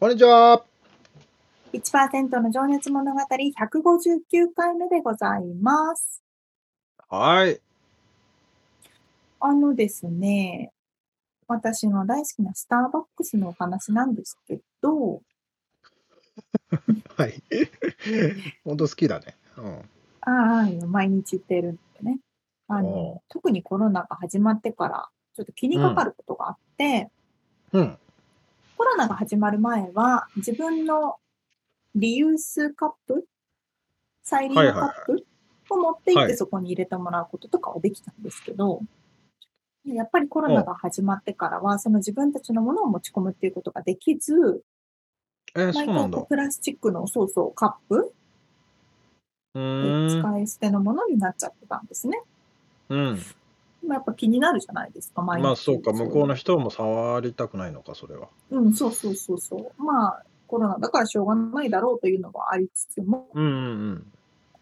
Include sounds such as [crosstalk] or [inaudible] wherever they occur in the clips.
こんにちは。1%の情熱物語159回目でございます。はい。あのですね、私の大好きなスターバックスのお話なんですけど、[laughs] はい。[laughs] 本当好きだね。うん。ああ、毎日言ってるんでね。あの、特にコロナが始まってから、ちょっと気にかかることがあって、うん。コロナが始まる前は、自分のリユースカップ再利用カップを持って行ってそこに入れてもらうこととかはできたんですけど、やっぱりコロナが始まってからは、その自分たちのものを持ち込むっていうことができず、えー、毎回プラスチックのそうそうカップ使い捨てのものになっちゃってたんですね。うん。まあ、やっぱ気になるじゃないですか、毎日。まあそうか、向こうの人も触りたくないのか、それは。うん、そうそうそうそう。まあ、コロナだからしょうがないだろうというのもありつつも、うんうん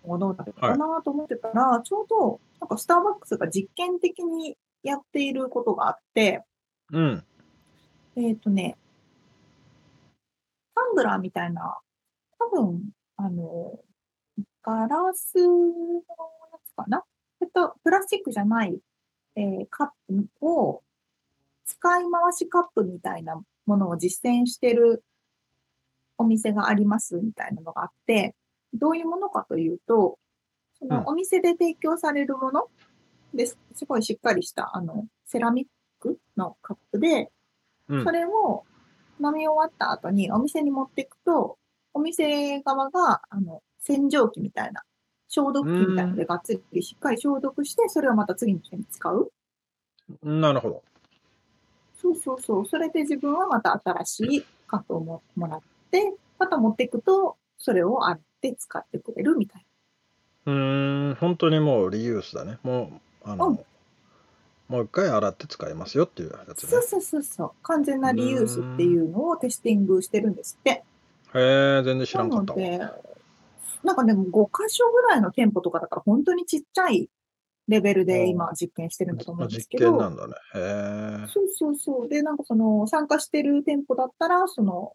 うん。どうなるかなと思ってたら、はい、ちょうど、なんかスターバックスが実験的にやっていることがあって、うん。えっ、とね、タンブラーみたいな、多分、あの、ガラスのやつかな？えっと、プラスチックじゃないえー、カップを、使い回しカップみたいなものを実践してるお店がありますみたいなのがあって、どういうものかというと、そのお店で提供されるものです、すごいしっかりした、あの、セラミックのカップで、それを飲み終わった後にお店に持っていくと、お店側が、あの、洗浄機みたいな消毒器みたいなのでがっつりしっかり消毒して、それをまた次の人に使う。なるほど。そうそうそう。それで自分はまた新しいカップをももらって、また持っていくと、それを洗って使ってくれるみたいな。うーん、本当にもうリユースだね。もう、あの、うん、もう一回洗って使いますよっていうやつね。そうそうそうそう。完全なリユースっていうのをテスティングしてるんですって。へえ、全然知らんかったわ。なんかでも5箇所ぐらいの店舗とかだから本当にちっちゃいレベルで今実験してるんだと思うんですけど。実験なんだね。へそうそうそう。で、なんかその参加してる店舗だったら、その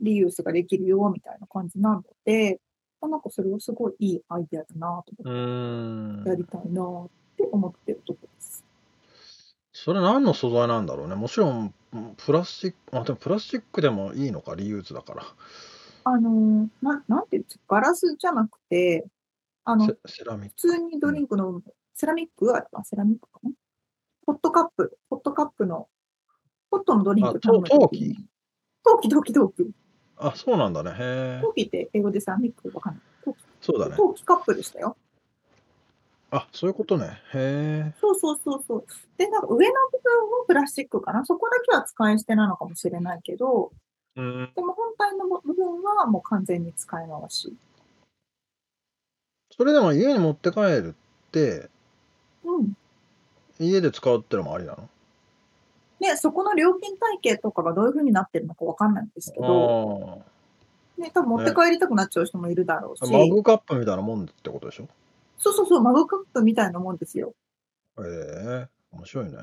リユースができるよみたいな感じなので、なんかそれはすごいいいアイデアだなと思って、やりたいなって思ってるところです。それ何の素材なんだろうね。もちろん、プラスチック、あ、でもプラスチックでもいいのか、リユースだから。あの、ななんていうんですか、ガラスじゃなくて、あの、セラミック。普通にドリンクの、セラミックあセラミックかな？ホットカップ、ホットカップの、ホットのドリンク頼む陶器？陶器、陶器、陶器。あ、そうなんだね。へ陶器って英語でセラミックわかんない。そうだね。陶器カップでしたよ。あ、そういうことね。へえ。そうそうそうそう。で、なんか上の部分もプラスチックかな？そこだけは使い捨てなのかもしれないけど、うん、でも本体の部分はもう完全に使い回し。それでも家に持って帰るって、うん。家で使うってのもありなの？ね、そこの料金体系とかがどういうふうになってるのかわかんないんですけど、ね、多分持って帰りたくなっちゃう人もいるだろうし。マグカップみたいなもんってことでしょ？そうそうそう、マグカップみたいなもんですよ。へえ面白いね。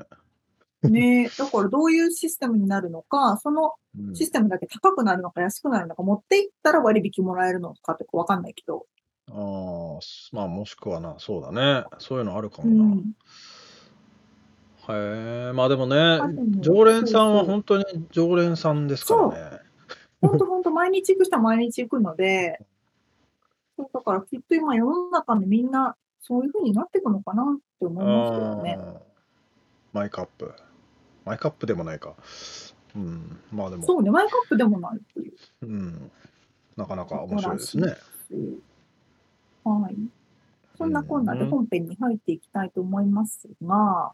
ね [laughs] だからどういうシステムになるのか、そのシステムだけ高くなるのか安くなるのか、持っていったら割引もらえるのかってわかんないけど。ああ、まあもしくはな、そうだね。そういうのあるかもな。うん、へえ、まあでもね、常連さんは本当に常連さんですからね。本当本当毎日行く人は毎日行くので、そうだからきっと今世の中でみんなそういう風になっていくのかなって思いますけどね。マイカップ。マイカップでもないか。うん。まあでも、そうね、マイカップでもないっていう。うん。なかなか面白いですね。はい。そんなこんなでうん本編に入っていきたいと思いますが、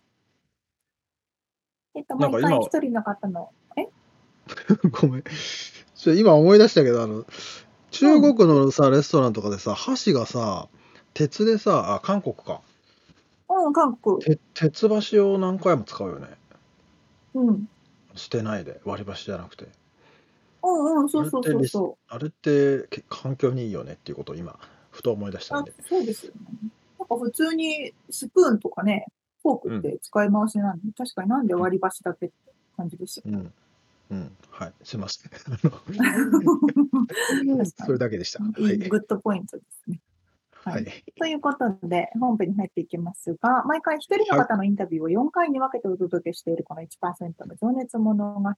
えっと、毎回一人の方の、え？[laughs] ごめん。それ今思い出したけど、あの、中国のさ、レストランとかでさ、箸がさ、鉄でさ、あ、韓国か。うん、韓国。て鉄箸を何回も使うよね。うん。捨てないで、割り箸じゃなくて。うんうん、そうそうそうそう。あれってけ環境にいいよねっていうことを今、ふと思い出したあんで。そうですよね。なんか普通にスプーンとかね、フォークって使い回しなんで、確かになんで割り箸だけって感じですよ。うん。うん。はい。すいません。あの [laughs] それだけでした。はいい。い good point ですね。ははいい。ということで、本編に入っていきますが、毎回一人の方のインタビューを4回に分けてお届けしているこの1%の情熱物語。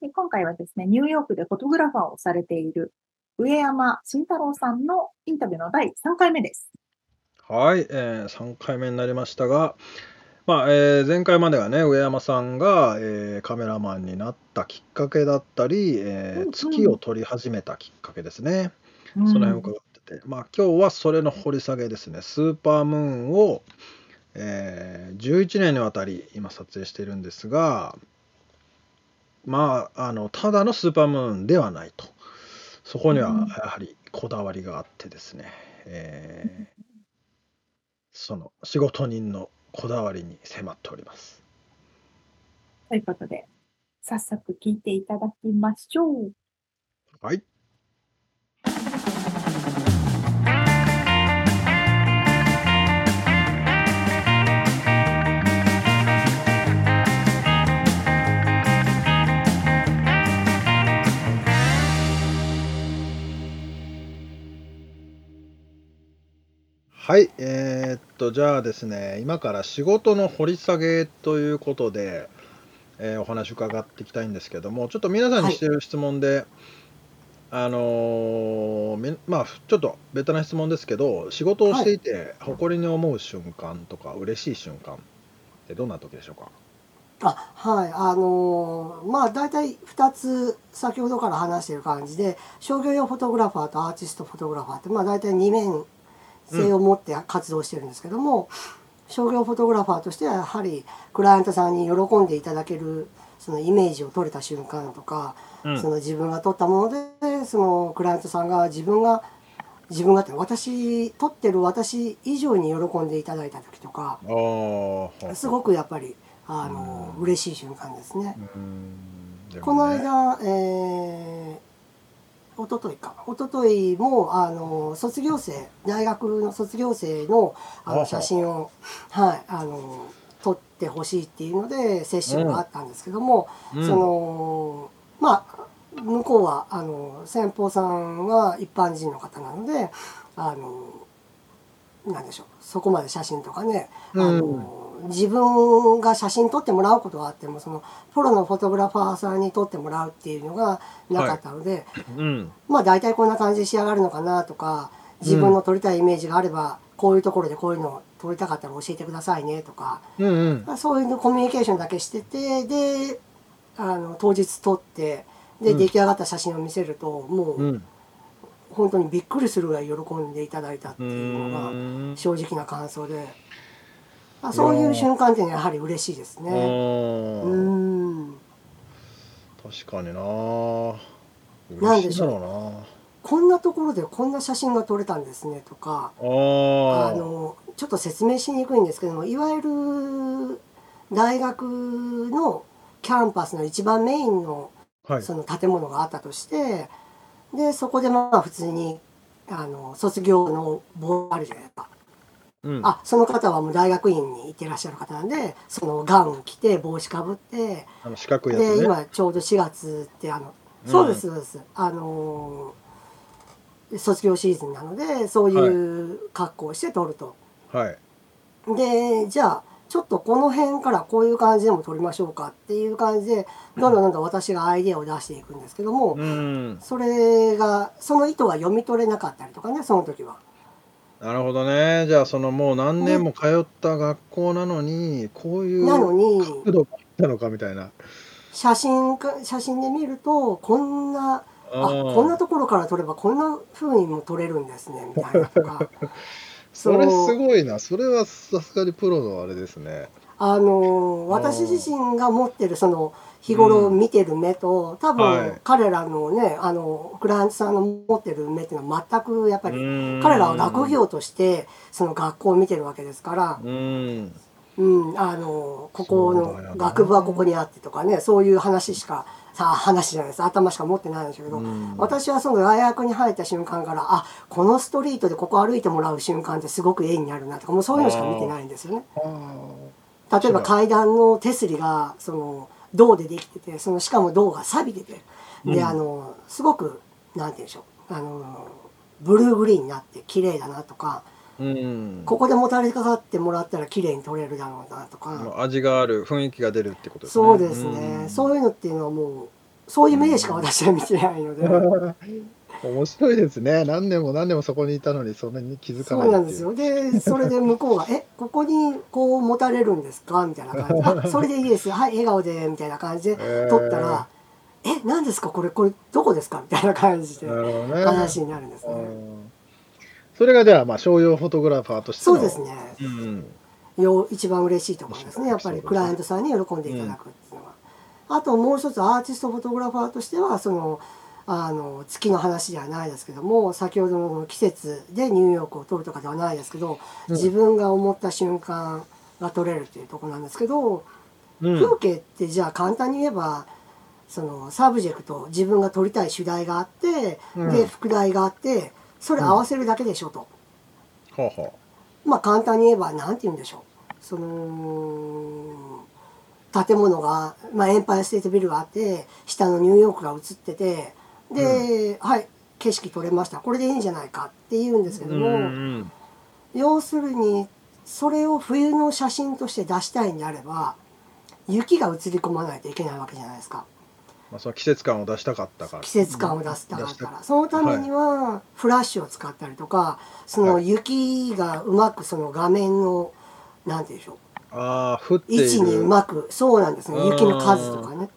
で今回はですね、ニューヨークでフォトグラファーをされている上山慎太郎さんのインタビューの第3回目です。はい、えー、3回目になりましたが、まあえー前回まではね上山さんが、えーカメラマンになったきっかけだったり、えー月を撮り始めたきっかけですね、うんその辺を伺ってて、まあ、今日はそれの掘り下げですねスーパームーンを、えー11年にわたり今撮影しているんですがまああのただのスーパームーンではないとそこにはうんやはりこだわりがあってですね、えーその仕事人のこだわりに迫っております。ということで、早速聞いていただきましょう。はい。はい、えーっと、じゃあですね、今から仕事の掘り下げということで、えーお話伺っていきたいんですけども、ちょっと皆さんにしている質問で、あのーみまあ、ちょっとベタな質問ですけど、仕事をしていて、誇りに思う瞬間とか、嬉しい瞬間ってどんな時でしょうか？あはいあのーまあ大体2つ先ほどから話している感じで商業用フォトグラファーとアーティストフォトグラファーってまあ大体二面性を持って活動してるんですけども、商業フォトグラファーとしてはやはりクライアントさんに喜んでいただけるそのイメージを撮れた瞬間とか、うん。その自分が撮ったものでそのクライアントさんが自分が自分がって私撮ってる私以上に喜んでいただいた時とかすごくやっぱりあの嬉しい瞬間ですね。ね。この間、えー、一昨日か。一昨日もあの卒業生大学の卒業生のあの写真を、はい、あの撮ってほしいっていうのでセッションがあったんですけども、うん。そのまあ向こうはあの先方さんは一般人の方なのであのなんでしょうそこまで写真とかね、あの自分が写真撮ってもらうことはあってもそのプロのフォトグラファーさんに撮ってもらうっていうのがなかったので、うん。まあ大体こんな感じで仕上がるのかなとか自分の撮りたいイメージがあれば、こういうところでこういうのを撮りたかったら教えてくださいねとか、うんうん。まあそういうのコミュニケーションだけしててであの当日撮ってでうん。出来上がった写真を見せると、もううん。本当にびっくりするぐらい喜んでいただいたってういうのがん。正直な感想で、まあ、そういう瞬間っていうのはやはり嬉しいですね。ううん。ん確かにな。なんでしょう。嬉いだろこんなところでこんな写真が撮れたんですねとかあのちょっと説明しにくいんですけどもいわゆる大学のキャンパスの一番メインのはい。その建物があったとしてでそこでまあ普通にあの卒業の棒あるじゃないですか。うんあその方はもう大学院に行ってらっしゃる方なんでそのガウン着て帽子かぶってあの四角いやつでね今ちょうど4月ってあのうんそうですそうです、あのー卒業シーズンなのでそういう格好をして撮ると。はいでじゃあちょっとこの辺からこういう感じでも撮りましょうかっていう感じでどんどんどんどん私がアイデアを出していくんですけども、うん。それがその意図が読み取れなかったりとかねその時は。なるほどね。じゃあ、そのもう何年も通った学校なのに、こういうなのに角度があったのかみたいな。写真か写真で見るとこんなあーこんなところから撮ればこんな風にも撮れるんですねみたいなとか [laughs] それすごいな。それはさすがにプロのあれですね。あの私自身が持ってるその日頃見てる目と多はい。分彼らのねあのクライアントさんの持ってる目っていうのは全くやっぱり彼彼らは学業としてその学校を見てるわけですから、うん。うん、あのここの学部はここにあってとかねそういう話しかさ話じゃないです。頭しか持ってないんですけど、うん。私はその大学に入った瞬間からあこのストリートでここ歩いてもらう瞬間ってすごく絵になるなとかもうそういうのしか見てないんですよね。あ例えば階段の手すりがその銅でできててそのしかも銅が錆びててで、うんあのすごくなんて言うんでしょうあのブルーグリーンになって綺麗だなとかーうん。ここでもたれかかってもらったら綺麗に撮れるだろうなとか。味がある雰囲気が出るってことですね。そうですね、んそういうのっていうのはもうそういう目でしか私は見てないので、[laughs] 面白いですね。何年も何年もそこにいたのにそんなに気づかそないうっていなんですよでそれで向こうが「[laughs] えここにこう持たれるんですか?」みたいな感じで「[laughs] あそれでいいですはい笑顔で」みたいな感じで撮ったら「え何ですか？これこれどこですか?」みたいな感じで。話になるんですね。うんそれがじゃあ、まあ、商用フォトグラファーとしてのそうです。ねうん。よ一番嬉しいところですねやっぱりクライアントさんに喜んでいただくっていうのは。あともう一つアーティストフォトグラファーとしてはそのあの月の話ではないですけども先ほどの季節でニューヨークを撮るとかではないですけど、うん。自分が思った瞬間が撮れるっていうところなんですけど、うん。風景ってじゃあ簡単に言えばそのサブジェクト自分が撮りたい主題があって、うん。で副題があってそれ合わせるだけでしょと。はあはまあ簡単に言えば何て言うんでしょう。その建物が、まあ、エンパイアステートビルがあって下のニューヨークが映っててで、はい景色撮れました。これでいいんじゃないかって言うんですけあ。ども、うん要するにそれを冬の写真として出したいんであれば雪が映り込まないといけないわけじゃないですか。まあ、その季節感を出したかったから。季節感を出したかったらそのためにはフラッシュを使ったりとかそのは雪がうまくその画面のなんて言うんでしょう。ああ、降っている。位置にうまくそうなんですね。うん雪の数とかね。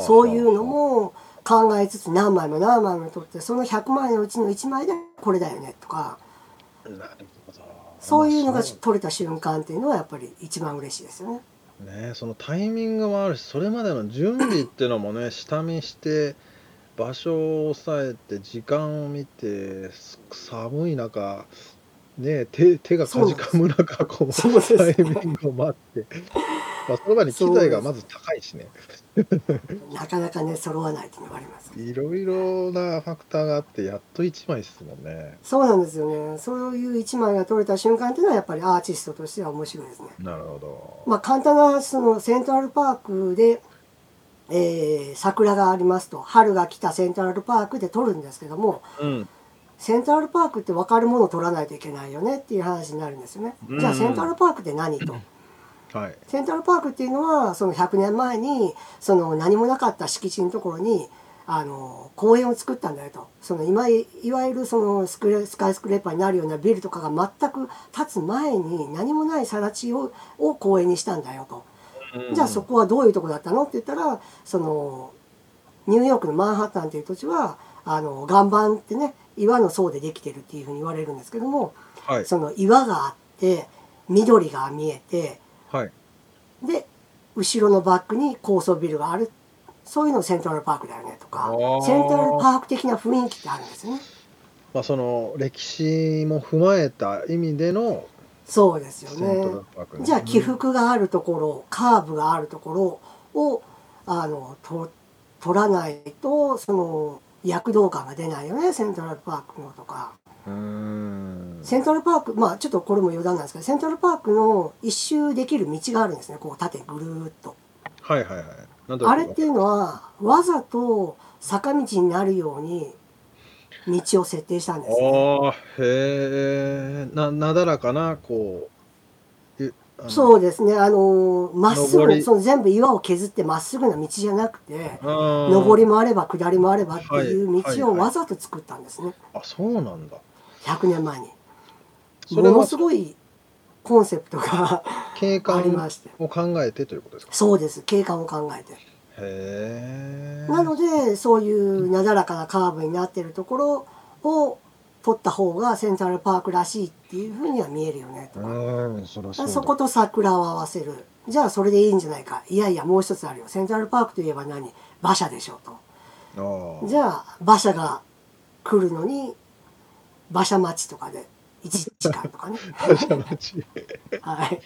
そういうの。も考えつつ何枚も何枚も撮ってその100枚のうちの1枚でこれだよねとか。そういうのがまあそ撮れた瞬間っていうのはやっぱり一番嬉しいですよね。ね、そのタイミングもあるしそれまでの準備っていうのもね [laughs] 下見して場所を抑えて時間を見てす寒い中ね手手がかじかむ中こうタイミングを待って、まあ、その場に機材がまず高いしね [laughs] なかなかね揃わないっていうのがあります。いろいろなファクターがあってやっと1枚ですもんねそうなんですよね。そういう一枚が撮れた瞬間っていうのはやっぱりアーティストとしては面白いですね。なるほどまあ簡単なそのセントラルパークで、えー桜がありますと春が来たセントラルパークで撮るんですけどもうんセントラルパークって分かるものを撮らないといけないよねっていう話になるんですよね。うんじゃあセントラルパークって何と？はい。セントラルパークっていうのはその100年前にその何もなかった敷地のところにあの公園を作ったんだよと。その今いいわゆるそのスクレスカイスクレーパーになるようなビルとかが全く建つ前に何もない更地をを公園にしたんだよと。じゃあそこはどういうとこだったのって言ったらそのニューヨークのマンハッタンっていう土地はあの岩盤ってね岩の層でできてるっていうふうに言われるんですけどもはい。その岩があって緑が見えてはいで後ろのバックに高層ビルがある。そういうのセントラルパークだよねとか。セントラルパーク的な雰囲気ってあるんですよね。まあ、その歴史も踏まえた意味でのそうですよね。じゃあ起伏があるところカーブがあるところをあのと取らないとその躍動感が出ないよねセントラルパークのとか。うーんセントラルパークまあちょっとこれも余談なんですけどセントラルパークの一周できる道があるんですね。こう縦ぐるーっと。はいはいはい。あれっていうのはわざと坂道になるように道を設定したんですね。ああへえななだらかなこうそうですね。あのまっすぐその全部岩を削ってまっすぐな道じゃなくてうん上りもあれば下りもあればっていう道をはいはいはい。わざと作ったんですね。あそうなんだ。100年前にものすごいコンセプトが景あり観まして。を考えてということですか？そうです。景観を考えて。へえなのでそういうなだらかなカーブになってるところを取った方がセントラルパークらしいっていうふうには見えるよねとか。うんそそこと桜を合わせる。じゃあそれでいいんじゃないか。いやいやもう一つあるよ。セントラルパークといえば何？馬車でしょと。じゃあ馬車が来るのに馬車待ちとかで1時間とかね。馬車待ちはい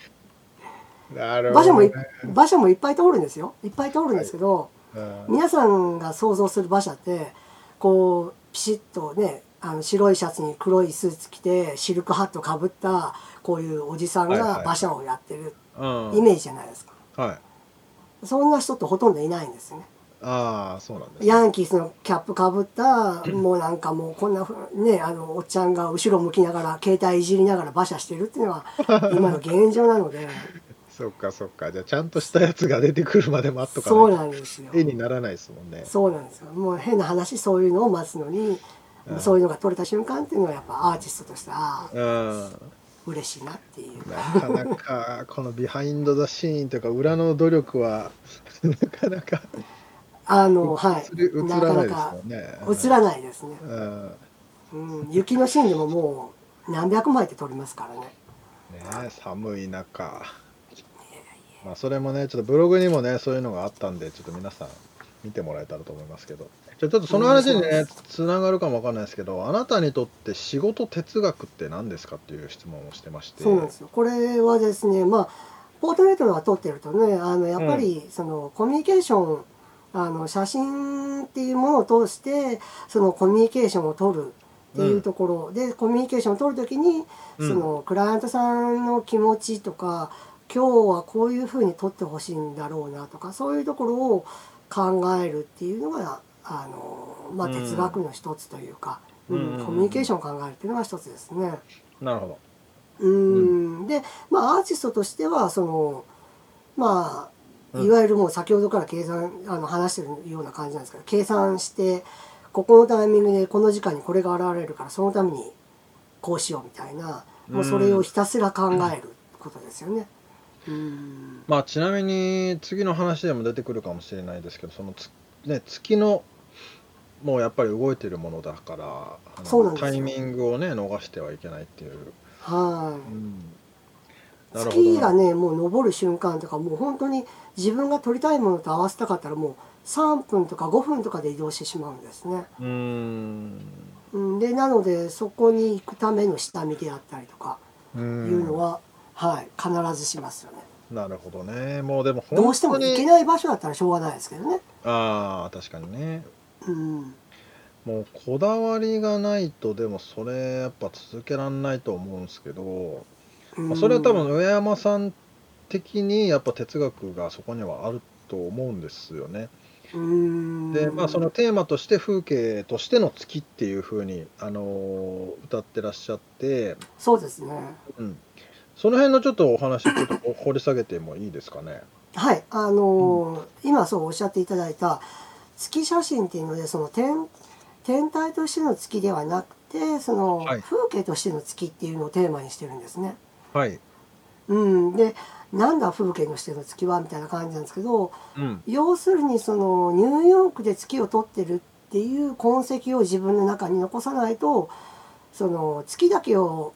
[laughs] なる馬車もいほどね。馬車もいっぱい通るんですよ。いっぱい通るんですけど、うん。皆さんが想像する馬車ってこうピシッとねあの白いシャツに黒いスーツ着てシルクハットかぶったこういうおじさんはいはいが馬車をやってるうん。イメージじゃないですか、はい。そんな人ってほとんどいないんですよねああそうなんですねヤンキースのキャップかぶったもうなんかもうこんなふうねあのおっちゃんが後ろ向きながら携帯いじりながら馬車してるっていうのは [laughs] 今の現状なので。そっかそっか。じゃあちゃんとしたやつが出てくるまで待っとかそうなんですよ。と絵にならないですもんね。そうなんですよ。もう変な話そういうのを待つのに、うん。そういうのが撮れた瞬間っていうのはやっぱアーティストとしてああうん。嬉しいなっていう。なかなかこのビハインド・ザ・シーンというか裏の努力は [laughs] なかなかあのはい。なからないですなかね映らないですね、うんうん、雪のシーンでももう何百枚って撮りますからね。ねえ寒い中。まあそれもねちょっとブログにもねそういうのがあったんでちょっと皆さん見てもらえたらと思いますけど。じゃあちょっとその話にねつながるかもわかんないですけどあなたにとって仕事哲学って何ですかっていう質問をしてまして。そうなんですよ。これはですねまあポートレートが撮ってるとねあのやっぱりそのコミュニケーションあの写真っていうものを通してそのコミュニケーションを取るっていうところ、でコミュニケーションを取る時にうん。そのクライアントさんの気持ちとか今日はこういうふうに撮ってほしいんだろうなとかそういうところを考えるっていうのがあの、まあ、うん。哲学の一つというか、うんうんコミュニケーションを考えるっていうのが一つですね。なるほど。うーん。でまあアーティストとしてはそのまあうんいわゆるもう先ほどから計算あの話してるような感じなんですけど計算してここのタイミングでこの時間にこれが現れるからそのためにこうしようみたいなもうそれをひたすら考えることですよね。うーん。まあちなみに次の話でも出てくるかもしれないですけどそのつ、ね、月のもうやっぱり動いてるものだからタイミングをね逃してはいけないっていう、はい。うん。月がねもう昇る瞬間とかもう本当に自分が撮りたいものと合わせたかったらもう3分とか5分とかで移動してしまうんですね。うーんうん、でなのでそこに行くための下見であったりとかういうんのは、はい必ずしますよね。なるほどねもうでもどうしても行けない場所だったらしょうがないですけどね。ああ確かにねうん、もうこだわりがないとでもそれやっぱ続けらんないと思うんですけど、まあそれは多分上山さん的にやっぱ哲学がそこにはあると思うんですよね。うんでまあそのテーマとして風景としての月っていう風にあのー歌ってらっしゃって、そうですね。うん、その辺のちょっとお話ちょっと掘り下げてもいいですかね。はいあのー今そうおっしゃっていただいた月写真っていうのでその天天体としての月ではなくてそのはい風景としての月っていうのをテーマにしてるんですね。はい。うん、でなんだ風景としての月はみたいな感じなんですけどうん。要するにそのニューヨークで月を撮ってるっていう痕跡を自分の中に残さないとその月だけを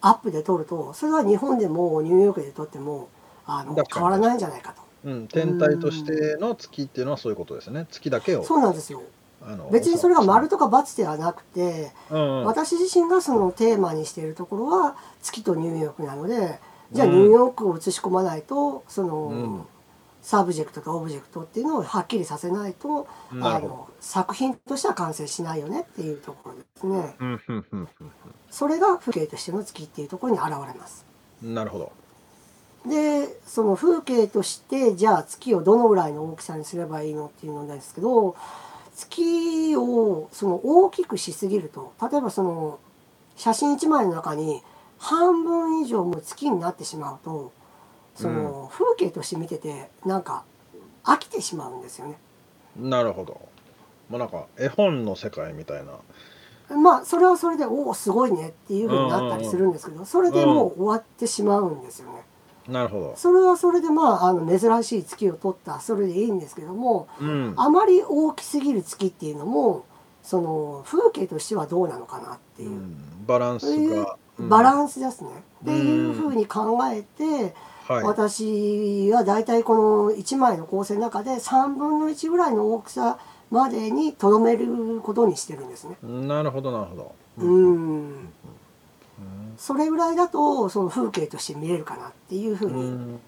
アップで撮るとそれは日本でもニューヨークで撮ってもあの変わらないんじゃないかとうん、天体としての月っていうのはそういうことですね。月だけを。そうなんですよあの別にそれが丸とか×ではなくてうん、私自身がそのテーマにしているところは月とニューヨークなのでじゃあうんニューヨークを映し込まないとその、うんサブジェクトとオブジェクトっていうのをはっきりさせないと。あの作品としては完成しないよねっていうところですねそれが風景としての月っていうところに現れますなるほど。でその風景としてじゃあ月をどのぐらいの大きさにすればいいのっていうのなんですけど月をその大きくしすぎると例えばその写真1枚の中に半分以上も月になってしまうとその風景として見ててなんか飽きてしまうんですよね。なるほど。もうなんか絵本の世界みたいな。まあそれはそれでおおすごいねっていうふうになったりするんですけどそれでもう終わってしまうんですよね。なるほど。それはそれでまああの珍しい月を撮ったそれでいいんですけどもうん。あまり大きすぎる月っていうのもその風景としてはどうなのかなっていうう、んバランスが。バランンスですね。っていうふうに考えて、ス。はい。私は大体この1枚の構成の中で3分の1ぐらいの大きさまでにとどめることにしてるんですね。なるほどなるほど。うんそれぐらいだとその風景として見れるかなっていうふうに、うん。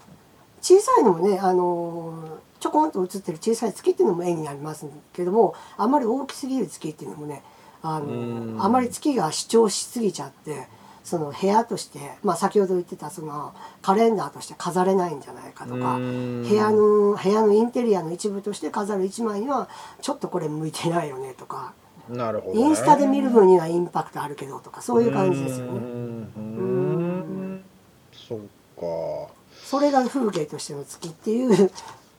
小さいのもねあのちょこんと写ってる小さい月っていうのも絵になりますけどもあまり大きすぎる月っていうのもねあうんのあまり月が主張しすぎちゃってその部屋として、まあ、先ほど言ってたそのカレンダーとして飾れないんじゃないかとかうん部屋の部屋のインテリアの一部として飾る一枚にはちょっとこれ向いてないよねとかなるほど、ね。インスタで見る分にはインパクトあるけどとかそういう感じですよね。うんうんそっか。それが風景としての月っていう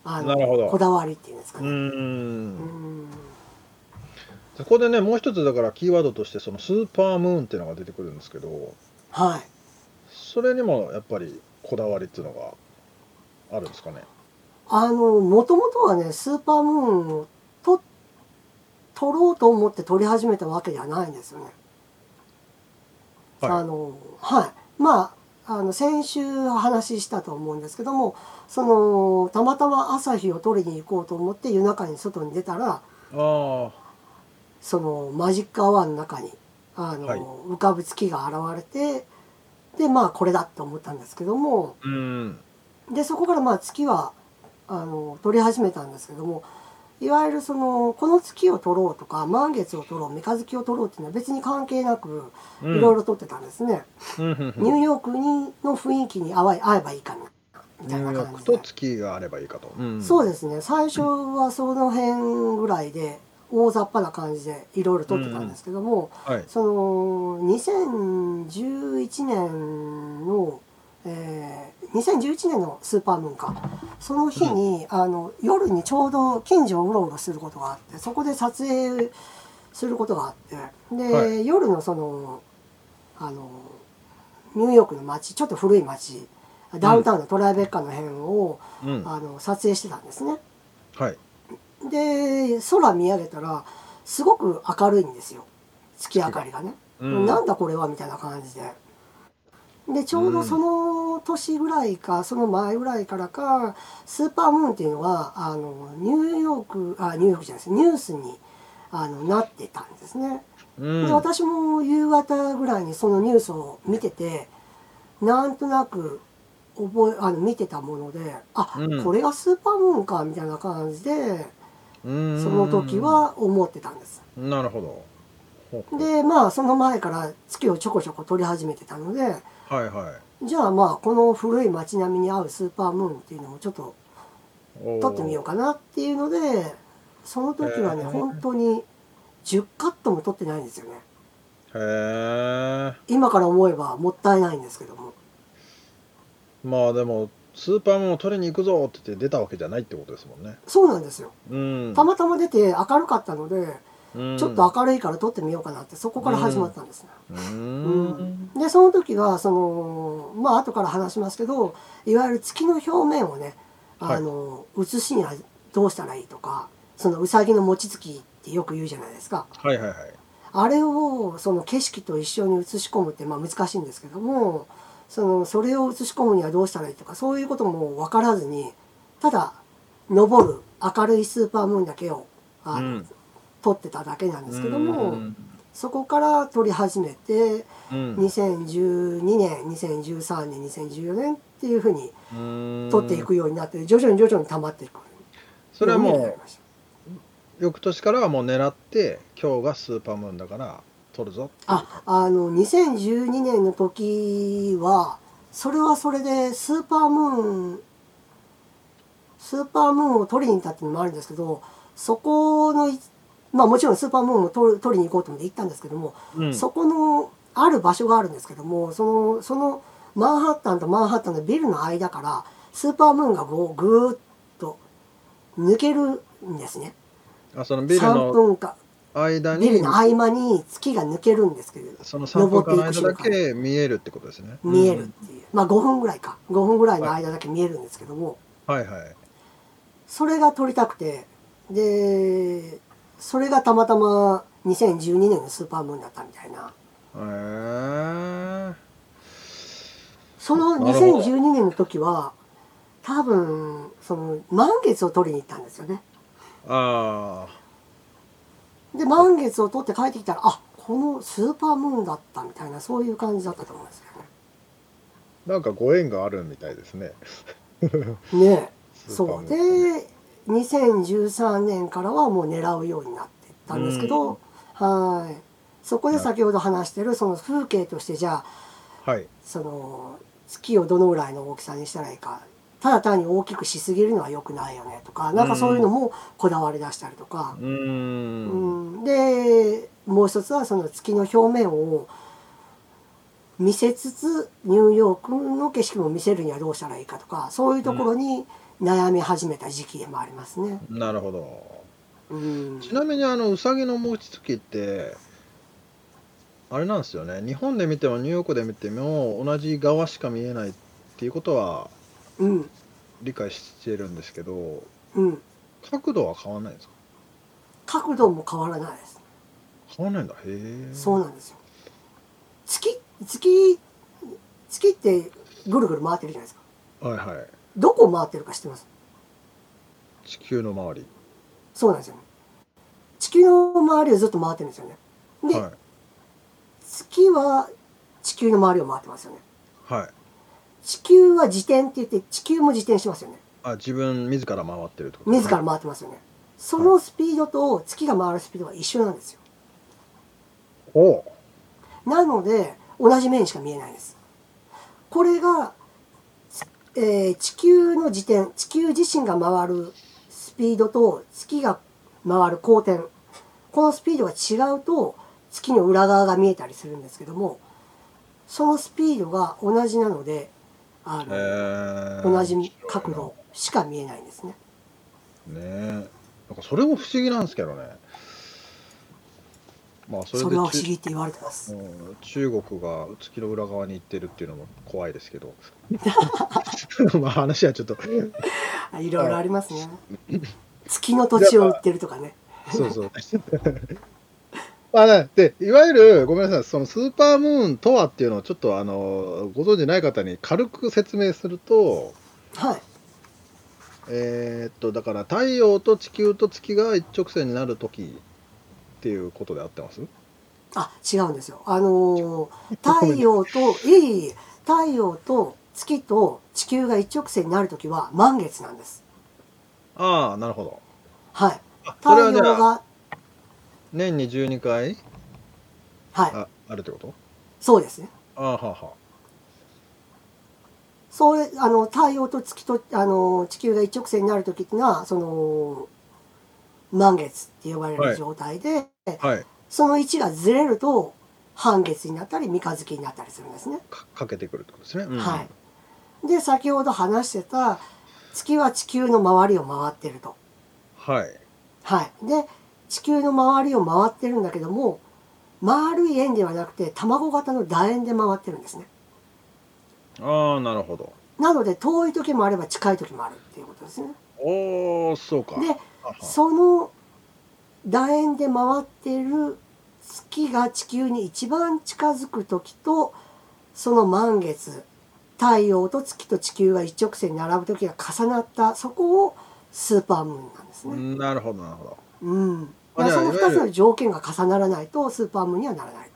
あのこだわりっていうんですかうね。ん。うんそこでねもう一つだからキーワードとしてそのスーパームーンっていうのが出てくるんですけどはい。それにもやっぱりこだわりっていうのがあるんですかね？あのもともとはねスーパームーンをと撮ろうと思って撮り始めたわけではないんですよね。はいあのはいまああの先週話したと思うんですけどもそのたまたま朝日を撮りに行こうと思って夜中に外に出たらああそのマジックアワーの中にあの、はい。浮かぶ月が現れてでまあこれだと思ったんですけどもうん。でそこからまあ月はあの撮り始めたんですけどもいわゆるそのこの月を撮ろうとか満月を撮ろう三日月を撮ろうっていうのは別に関係なくいうん。ろいろ撮ってたんですね、うんニューヨークにの雰囲気に合わ合えばいいかなみたいな感じで。と月があればいいかと、うん。そうですね。最初はその辺ぐらいで大雑把な感じでいろいろ撮ってたんですけども、はい。その2011年の、えー2011年のスーパームーンか。その日に、あの夜にちょうど近所をうろうろすることがあってそこで撮影することがあってで、は夜のそのあのニューヨークの街ちょっと古い街ダウンタウンのトライベッカの辺を、うん。あの撮影してたんですね。はいで空見上げたらすごく明るいんですよ。月明かりがね、うん。なんだこれはみたいな感じで。でちょうどその年ぐらいかその前ぐらいからかスーパームーンっていうのはあのニューヨークあニューヨークじゃないです。ニュースにあのなってたんですね、うん。で私も夕方ぐらいにそのニュースを見ててなんとなく覚えあの見てたものであ、うん。これがスーパームーンかみたいな感じでうんその時は思ってたんです。なるほど。でまあその前から月をちょこちょこ撮り始めてたのではいはい。じゃあまあこの古い街並みに合うスーパームーンっていうのもちょっと撮ってみようかなっていうのでその時はね本当に10カットも撮ってないんですよね。へえ今から思えばもったいないんですけども。まあでもスーパームーンを取りに行くぞって言って出たわけじゃないってことですもんね。そうなんですよ。うん。たまたま出て明るかったのでうん。ちょっと明るいから撮ってみようかなってそこから始まったんですね。ううん。でその時はそのまあ後から話しますけどいわゆる月の表面をねあの、写しにはどうしたらいいとかそのうさぎの餅つきってよく言うじゃないですか。はいはいはい。あれをその景色と一緒に写し込むってまあ難しいんですけどもそのそれを写し込むにはどうしたらいいとかそういうことも分からずにただ昇る明るいスーパームーンだけをあ撮ってただけなんですけども、うんそこから撮り始めてうん。2012年2013年2014年っていうふうにうん。撮っていくようになって徐々に徐々に溜まっていくそれはもう翌年からはもう狙って今日がスーパームーンだから撮るぞ。ああの2012年の時はそれはそれでスーパームーンスーパームーンを取りに行ったっていうのもあるんですけどそこのいまあもちろんスーパームーンも取る取りに行こうと思って行ったんですけども、うん。そこのある場所があるんですけどもそのそのマンハッタンとマンハッタンのビルの間からスーパームーンがこうぐーっと抜けるんですね。あそのビル3の分間、間にビルの合間に月が抜けるんですけど、その3分間の間だけ見えるってことですね。見えるっていう。まあ5分ぐらいか。5分ぐらいの間だけ見えるんですけども、うん。はいはい。それが撮りたくて、で、それがたまたま2012年のスーパームーンだったみたいな。へえそのなるほど2012年の時は、多分、その満月を撮りに行ったんですよね。あで、満月を撮って帰ってきたら、あ、このスーパームーンだったみたいな、そういう感じだったと思うんですよあ、なんかご縁があるみたいですね。ね。[laughs] そう。で、2013年からはもう狙うようになっていったんですけど、はい。そこで先ほど話してる、その風景として、じゃあ、はい。その、月をどのぐらいの大きさにしたらいいか、ただ単に大きくしすぎるのは良くないよねとか、なんかそういうのもこだわり出したりとか、うーん。うん、でもう一つはその月の表面を見せつつニューヨークの景色も見せるにはどうしたらいいかとかそういうところに悩み始めた時期でもありますね。なるほど。うん、ちなみにあのうさぎの餅つきってあれなんですよね日本で見てもニューヨークで見ても同じ側しか見えないっていうことはうん理解してるんですけどうん、角度は変わらないんですか？角度も変わらないです。変わらないんだへえそうなんですよ。月月月ってぐるぐる回ってるじゃないですか。はいはいどこ回ってるか知ってます？地球の周りそうなんですよ、ね。地球の周りをずっと回ってるんですよね。で、はい月は地球の周りを回ってますよね。はい地球は自転って言って地球も自転してますよね。あ自分自ら回ってるってこと自ら回ってますよね。そのスピードと月が回るスピードは一緒なんですよ。おうなので同じ面しか見えないんです。これが、えー地球の自転地球自身が回るスピードと月が回る公転このスピードが違うと月の裏側が見えたりするんですけどもそのスピードが同じなのであへの、え同じ角度しか見えないんですね。ねえなんかそれも不思議なんですけどねまあそれでそれは不ち思議って言われてます。うん中国が月の裏側に行ってるっていうのも怖いですけど [laughs] まあ話はちょっとあいろいろありますね。月の土地を売ってるとかね。そうそうまあねでいわゆるごめんなさいそのスーパームーンとはっていうのをちょっとあのご存じない方に軽く説明するとはい。えーっとだから太陽と地球と月が一直線になる時っていうことで合ってます？あ、違うんですよ。あのー太陽と、いえい太陽と月と地球が一直線になるときは満月なんです。ああなるほどはい。太陽が、年に12回はい。ああるってこと？そうですね。ああはあはそれ、あの、太陽と月と、あの、地球が一直線になるときっていうのは、その、満月って呼ばれる状態で、あはいその位置がずれると、半月になったり三日月になったりするんですね。かかけてくるってことですね、うんはい。で、先ほど話してた、月は地球の周りを回ってると。はいはい。で、地球の周りを回ってるんだけども、丸い円ではなくて、卵型の楕円で回ってるんですね。ああなるほどなので、遠い時もあれば近い時もあるっていうことですね。おおそうかで、その楕円で回ってる月が地球に一番近づく時と、その満月、太陽と月と地球が一直線に並ぶ時が重なった、そこをスーパームーンなんですね。なるほどなるほどうん。あじゃあそのいわゆる2つの条件が重ならないとスーパームーンにはならない。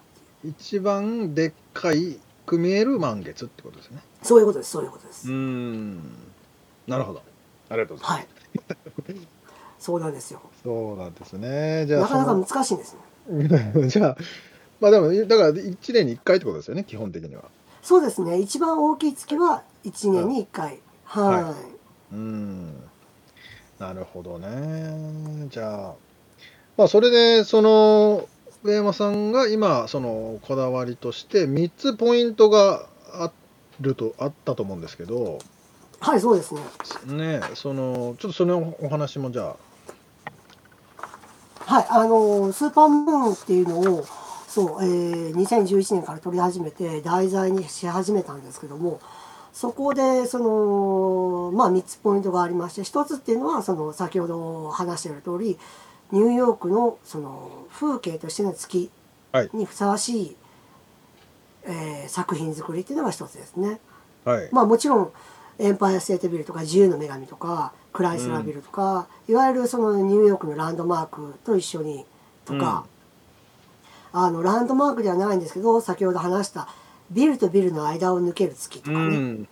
一番でっかいく見える満月ってことですねそういうことです、そういうことです。うーんなるほどありがとうございはい。[laughs] そうなんですよ。ます、そうなんですねじゃあなかなかそ難しいんですね。の [laughs] じゃあまあでもだから1年に1回ってことですよね基本的にはそうですね。一番大きい月は1年に1回。はい。はうーんなるほどねじゃあまあそれでその上山さんが今そのこだわりとして3つポイントがあるとあったと思うんですけど。はいそうですね。ねそのちょっとそのお話もじゃはいあのスーパームーンっていうのをそう、えー、2011年から撮り始めて題材にし始めたんですけどもそこでそのまあ3つポイントがありまして1つっていうのはその先ほど話している通りニューヨークのその風景としての月はい。にふさわしい、えー作品作りっていうのが一つですね。あはい。まあもちろんエンパイアステートビルとか自由の女神とかクライスラービルとか、いわゆるそのニューヨークのランドマークと一緒にとか、あのランドマークではないんですけど先ほど話したビルとビルの間を抜ける月とうかね、ん。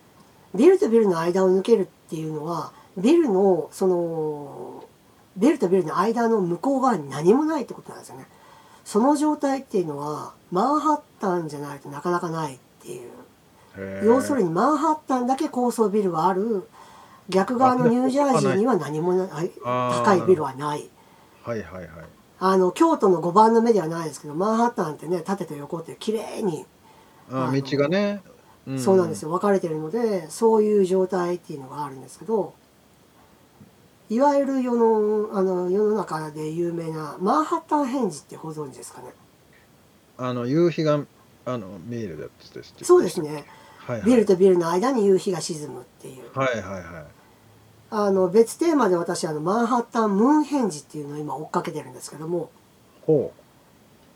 ビルとビルの間を抜けるっていうのはビルのそのビルとビルの間の向こう側に何もないってことなんですよね。その状態っていうのはマンハッタンじゃないとなかなかないっていう。要するにマンハッタンだけ高層ビルがある。逆側のニュージャージーには何もない。高いビルはない。はいはいはい。あの京都の5番の目ではないですけどマンハッタンってね縦と横って綺麗に、あ道がね、そうなんですよ。分かれてるのでそういう状態っていうのがあるんですけどいわゆる世のあの世の中で有名なマンハッタン返事ってご存知ですかね？あの夕日があの見えるやつですそうですね。はいはい。ビルとビルの間に夕日が沈むっていう。はいはいはい。あの別テーマで私あのマンハッタンムーン返事っていうのを今追っかけてるんですけども。ほ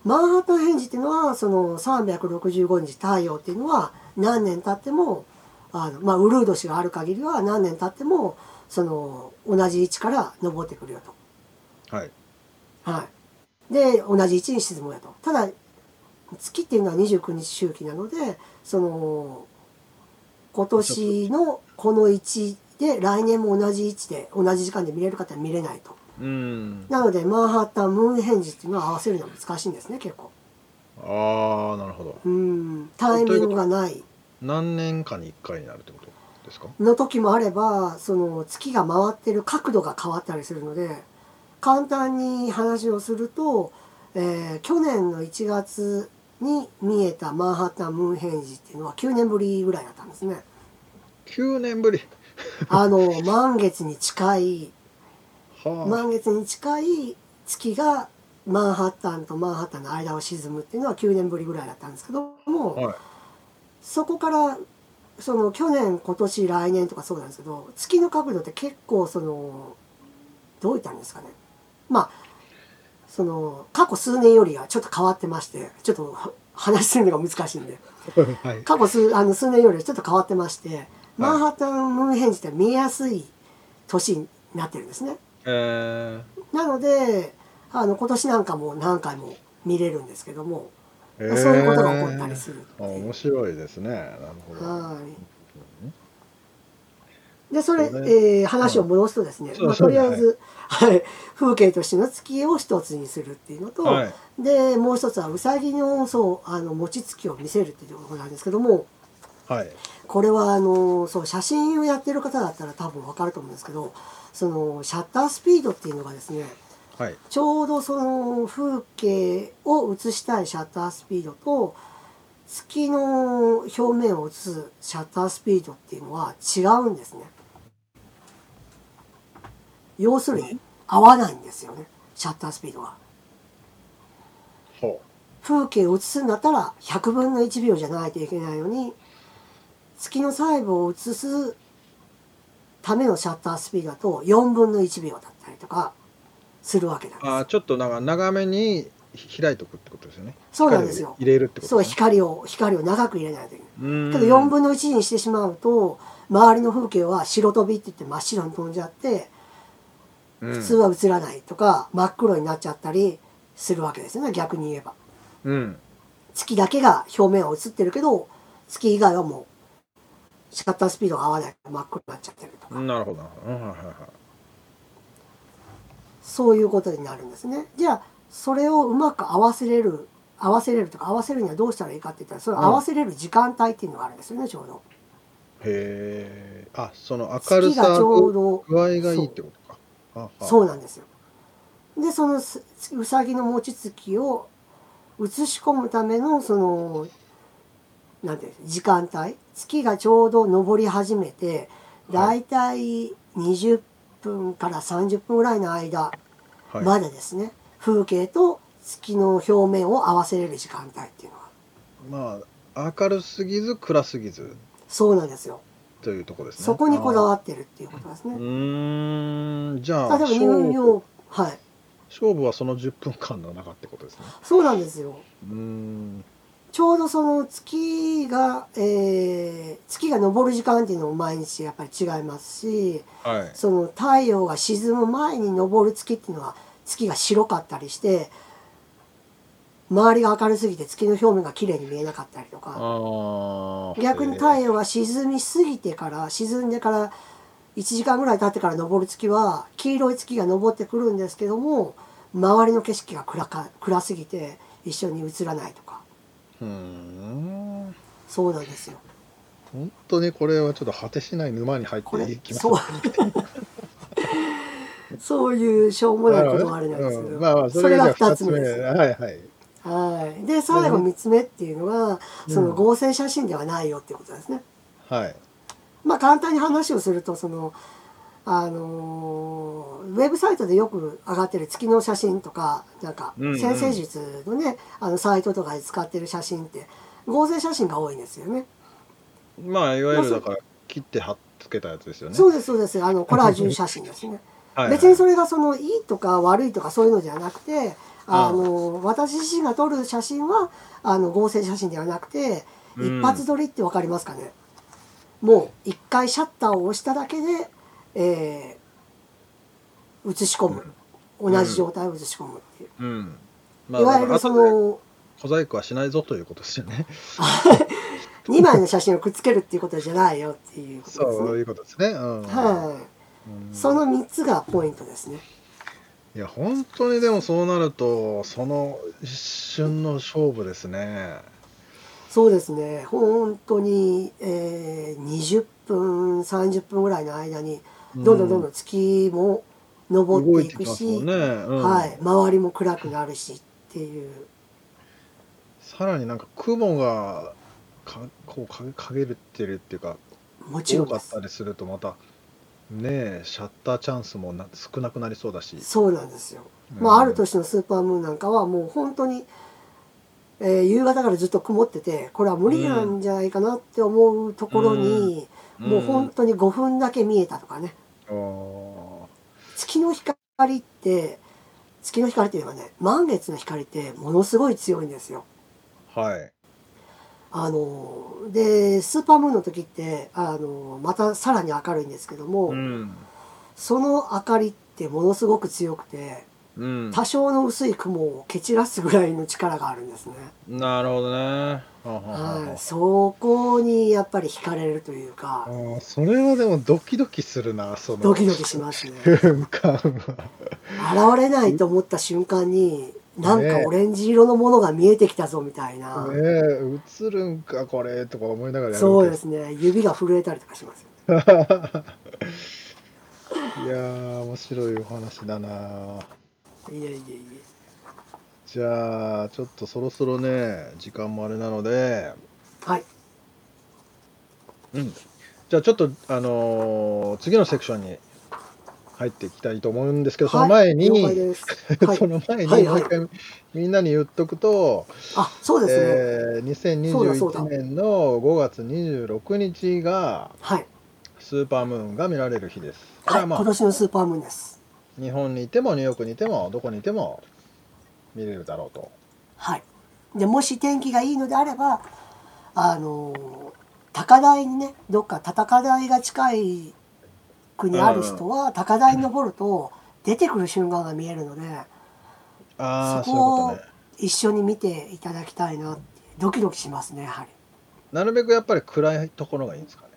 マンハッタン返事っていうのはその365日太陽っていうのは何年経ってもあの、まあ、ウルード氏がある限りは何年経ってもその同じ位置から昇ってくるようはいと。はい、で同じ位置に沈むよと。ただ月っていうのは29日周期なのでその今年のこの位置で来年も同じ位置で同じ時間で見れる方は見れないと。うんなのでマンハッタンムーン返事っていうのは合わせるのは難しいんですね結構。ああなるほどうんタイミングがない何年かに1回になるってこと？ですか？の時もあればその月が回ってる角度が変わったりするので簡単に話をすると、えー去年の1月に見えたマンハッタンムーン返事っていうのは9年ぶりぐらいだったんですね。9年ぶり。あの満月に近いはあ、満月に近い月がマンハッタンとマンハッタンの間を沈むっていうのは9年ぶりぐらいだったんですけども、はい。そこからその去年今年来年とかそうなんですけど月の角度って結構そのどう言ったんですかね。まあその過去数年よりはちょっと変わってましてちょっと話するのが難しいんで。[laughs] はい。過去数あの数年よりはちょっと変わってまして、マンハッタンムーン返事って見えやすい年になってるんですね。えなのであの今年なんかも何回も見れるんですけども、ー、そういうことが起こったりする面白いですね。なるほど。はい。でそれ、えー話を戻すとですね、まあ、とりあえず、はい、風景としての月を一つにするっていうのと、はい。でもう一つはうさぎのそうあの餅つきを見せるっていうところなんですけどもはい。これはあのそう写真をやってる方だったら多分わかると思うんですけどそのシャッタースピードっていうのがですねはいちょうどその風景を映したいシャッタースピードと月の表面を映すシャッタースピードっていうのは違うんですね。要するに合わないんですよねシャッタースピードが。ほ風景を映すんだったら100分の1秒じゃないといけないのに月の細部を映すためのシャッタースピードだと4分の1秒だったりとかするわけなんです。あーちょっとなんか長めに開いとくってことですよね。そうなんですよ。入れるってことそう光を光を長く入れないといけない。うん。けど4分の1にしてしまうと周りの風景は白飛びって言って真っ白に飛んじゃってうん。普通は映らないとか真っ黒になっちゃったりするわけですよね逆に言えば。うん。月だけが表面は映ってるけど月以外はもうシャッタースピードが合わない真っ黒になっちゃってるとか。なるほどなるほど。うんはいはいはいそういうことになるんですね。じゃあそれをうまく合わせれる合わせれるとか合わせるにはどうしたらいいかって言ったらそれを合わせれる時間帯っていうのがあるんですよねちょうど。へえあその明るさど具合がいいってことか。ははそうなんですよ。でそのすうさぎの餅つきを映し込むためのそのなんていうの時間帯。月がちょうど昇り始めてだい。たい20分から30分ぐらいの間はい。までですね、風景と月の表面を合わせれる時間帯っていうのは。まあ、明るすぎず暗すぎず。そうなんですよ。というところですね。そこにこだっわってるっていうことですうねーん、じゃあ、例えばニュー勝ヨークはい。勝負はその10分間の中ってことですね。そうなんですよ。うーん。ちょうどその月が、えー月が昇る時間っていうのも毎日やっぱり違いますしはい。その太陽が沈む前に昇る月っていうのは月が白かったりして周りが明るすぎて月の表面が綺麗に見えなかったりとか。逆に太陽が沈みすぎてから沈んでから1時間ぐらい経ってから昇る月は黄色い月が昇ってくるんですけども周りの景色が暗か暗すぎて一緒に映らないとかうーん。そうなんですよ。本当にこれはちょっと果てしない沼に入っていきますそう [laughs] そういうしょうもないこともあれなんですけど、うんまあまあ、それがじゃあ2つ目。です。はいはい。はい、で最後3つ目っていうのが、うんその合成写真ではないよっていうことですね。はい。まあ簡単に話をするとそのあのーウェブサイトでよく上がってる月の写真とかなんかうんうん先生術のね、あのサイトとかで使ってる写真って合成写真が多いんですよね。まあ、いわゆるだから、切って貼っつけたやつですよね。そうですそうですあのコラージュ写真ですね。[laughs] はいはい別にそれがそのいいとか悪いとかそういうのじゃなくてあの私自身が撮る写真はあの合成写真ではなくてうん一発撮りって分かりますかね、もう一回シャッターを押しただけで、えー映し込む、同じ状態を映し込むっていう、うん。まいわゆるその小細工はしないぞということですよね。[laughs] 2枚の写真をくっつけるっていうことじゃないよっていうことですね。そういうことですね。うん。はい、うんその3つがポイントですね。いや、本当にでもそうなると、その一瞬の勝負ですね。そうですね本当に、えー20分30分ぐらいの間にどんどんどんどん月も昇動いっていくし、ね。うん。はい、周りも暗くなるしっていう。さらになんか雲がかこうか陰ってるっていうかもちろ多かったりするとまたねえシャッターチャンスもな少なくなりそうだし、そうなんですよ、うん。まあ、ある年のスーパームーンなんかはもう本当に、えー夕方からずっと曇っててこれは無理なんじゃないかなって思うところに、もう本当に5分だけ見えたとかね月の光って月の光っていうのはね満月の光ってものすごい強いんですよ。はいあのでスーパームーンの時ってあのまたさらに明るいんですけども、うんその明かりってものすごく強くてうん。多少の薄い雲を蹴散らすぐらいの力があるんですね。なるほどね。はい、そこにやっぱり惹かれるというかそれはでもドキドキするなその。ドキドキしますね。瞬間は。現れないと思った瞬間になんかオレンジ色のものが見えてきたぞみたいな、ねえ映るんかこれとか思いながらやるそうですね。指が震えたりとかしますよ。ね。[laughs] いやー面白いお話だないやいやいや。じゃあちょっとそろそろね時間もあれなので。はい。うん。じゃあちょっとあのー次のセクションに入っていきたいと思うんですけど、その前に、はい了解です。[laughs] はい。その前にはいはい。もう一回みんなに言っとくと、あそうですね。えーそうだそうだ。2021年の5月26日がはい、スーパームーンが見られる日です。これは、はいまあ今年のスーパームーンです。日本にいてもニューヨークにいてもどこにいても見れるだろうと。はい。でもし天気がいいのであればあの高台にねどっか高台が近い国ある人は高台に登ると出てくる瞬間が見えるのでああ、そこを。一緒に見ていただきたいなってドキドキしますねやはり。なるべくやっぱり暗いところがいいんですかね。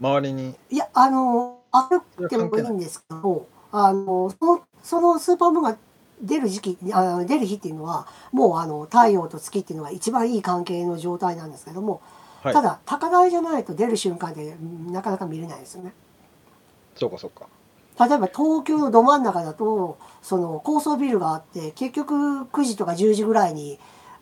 周りに。いやあの明るくてもいいんですけどもあのそのそのスーパームーンが出る時期あ出る日っていうのはもうあの太陽と月っていうのが一番いい関係の状態なんですけども、はい。ただ高台じゃないと出る瞬間でうんなかなか見れないですよね。そうかそうか。例えば東京のど真ん中だとその高層ビルがあって結局9時とか10時ぐらいに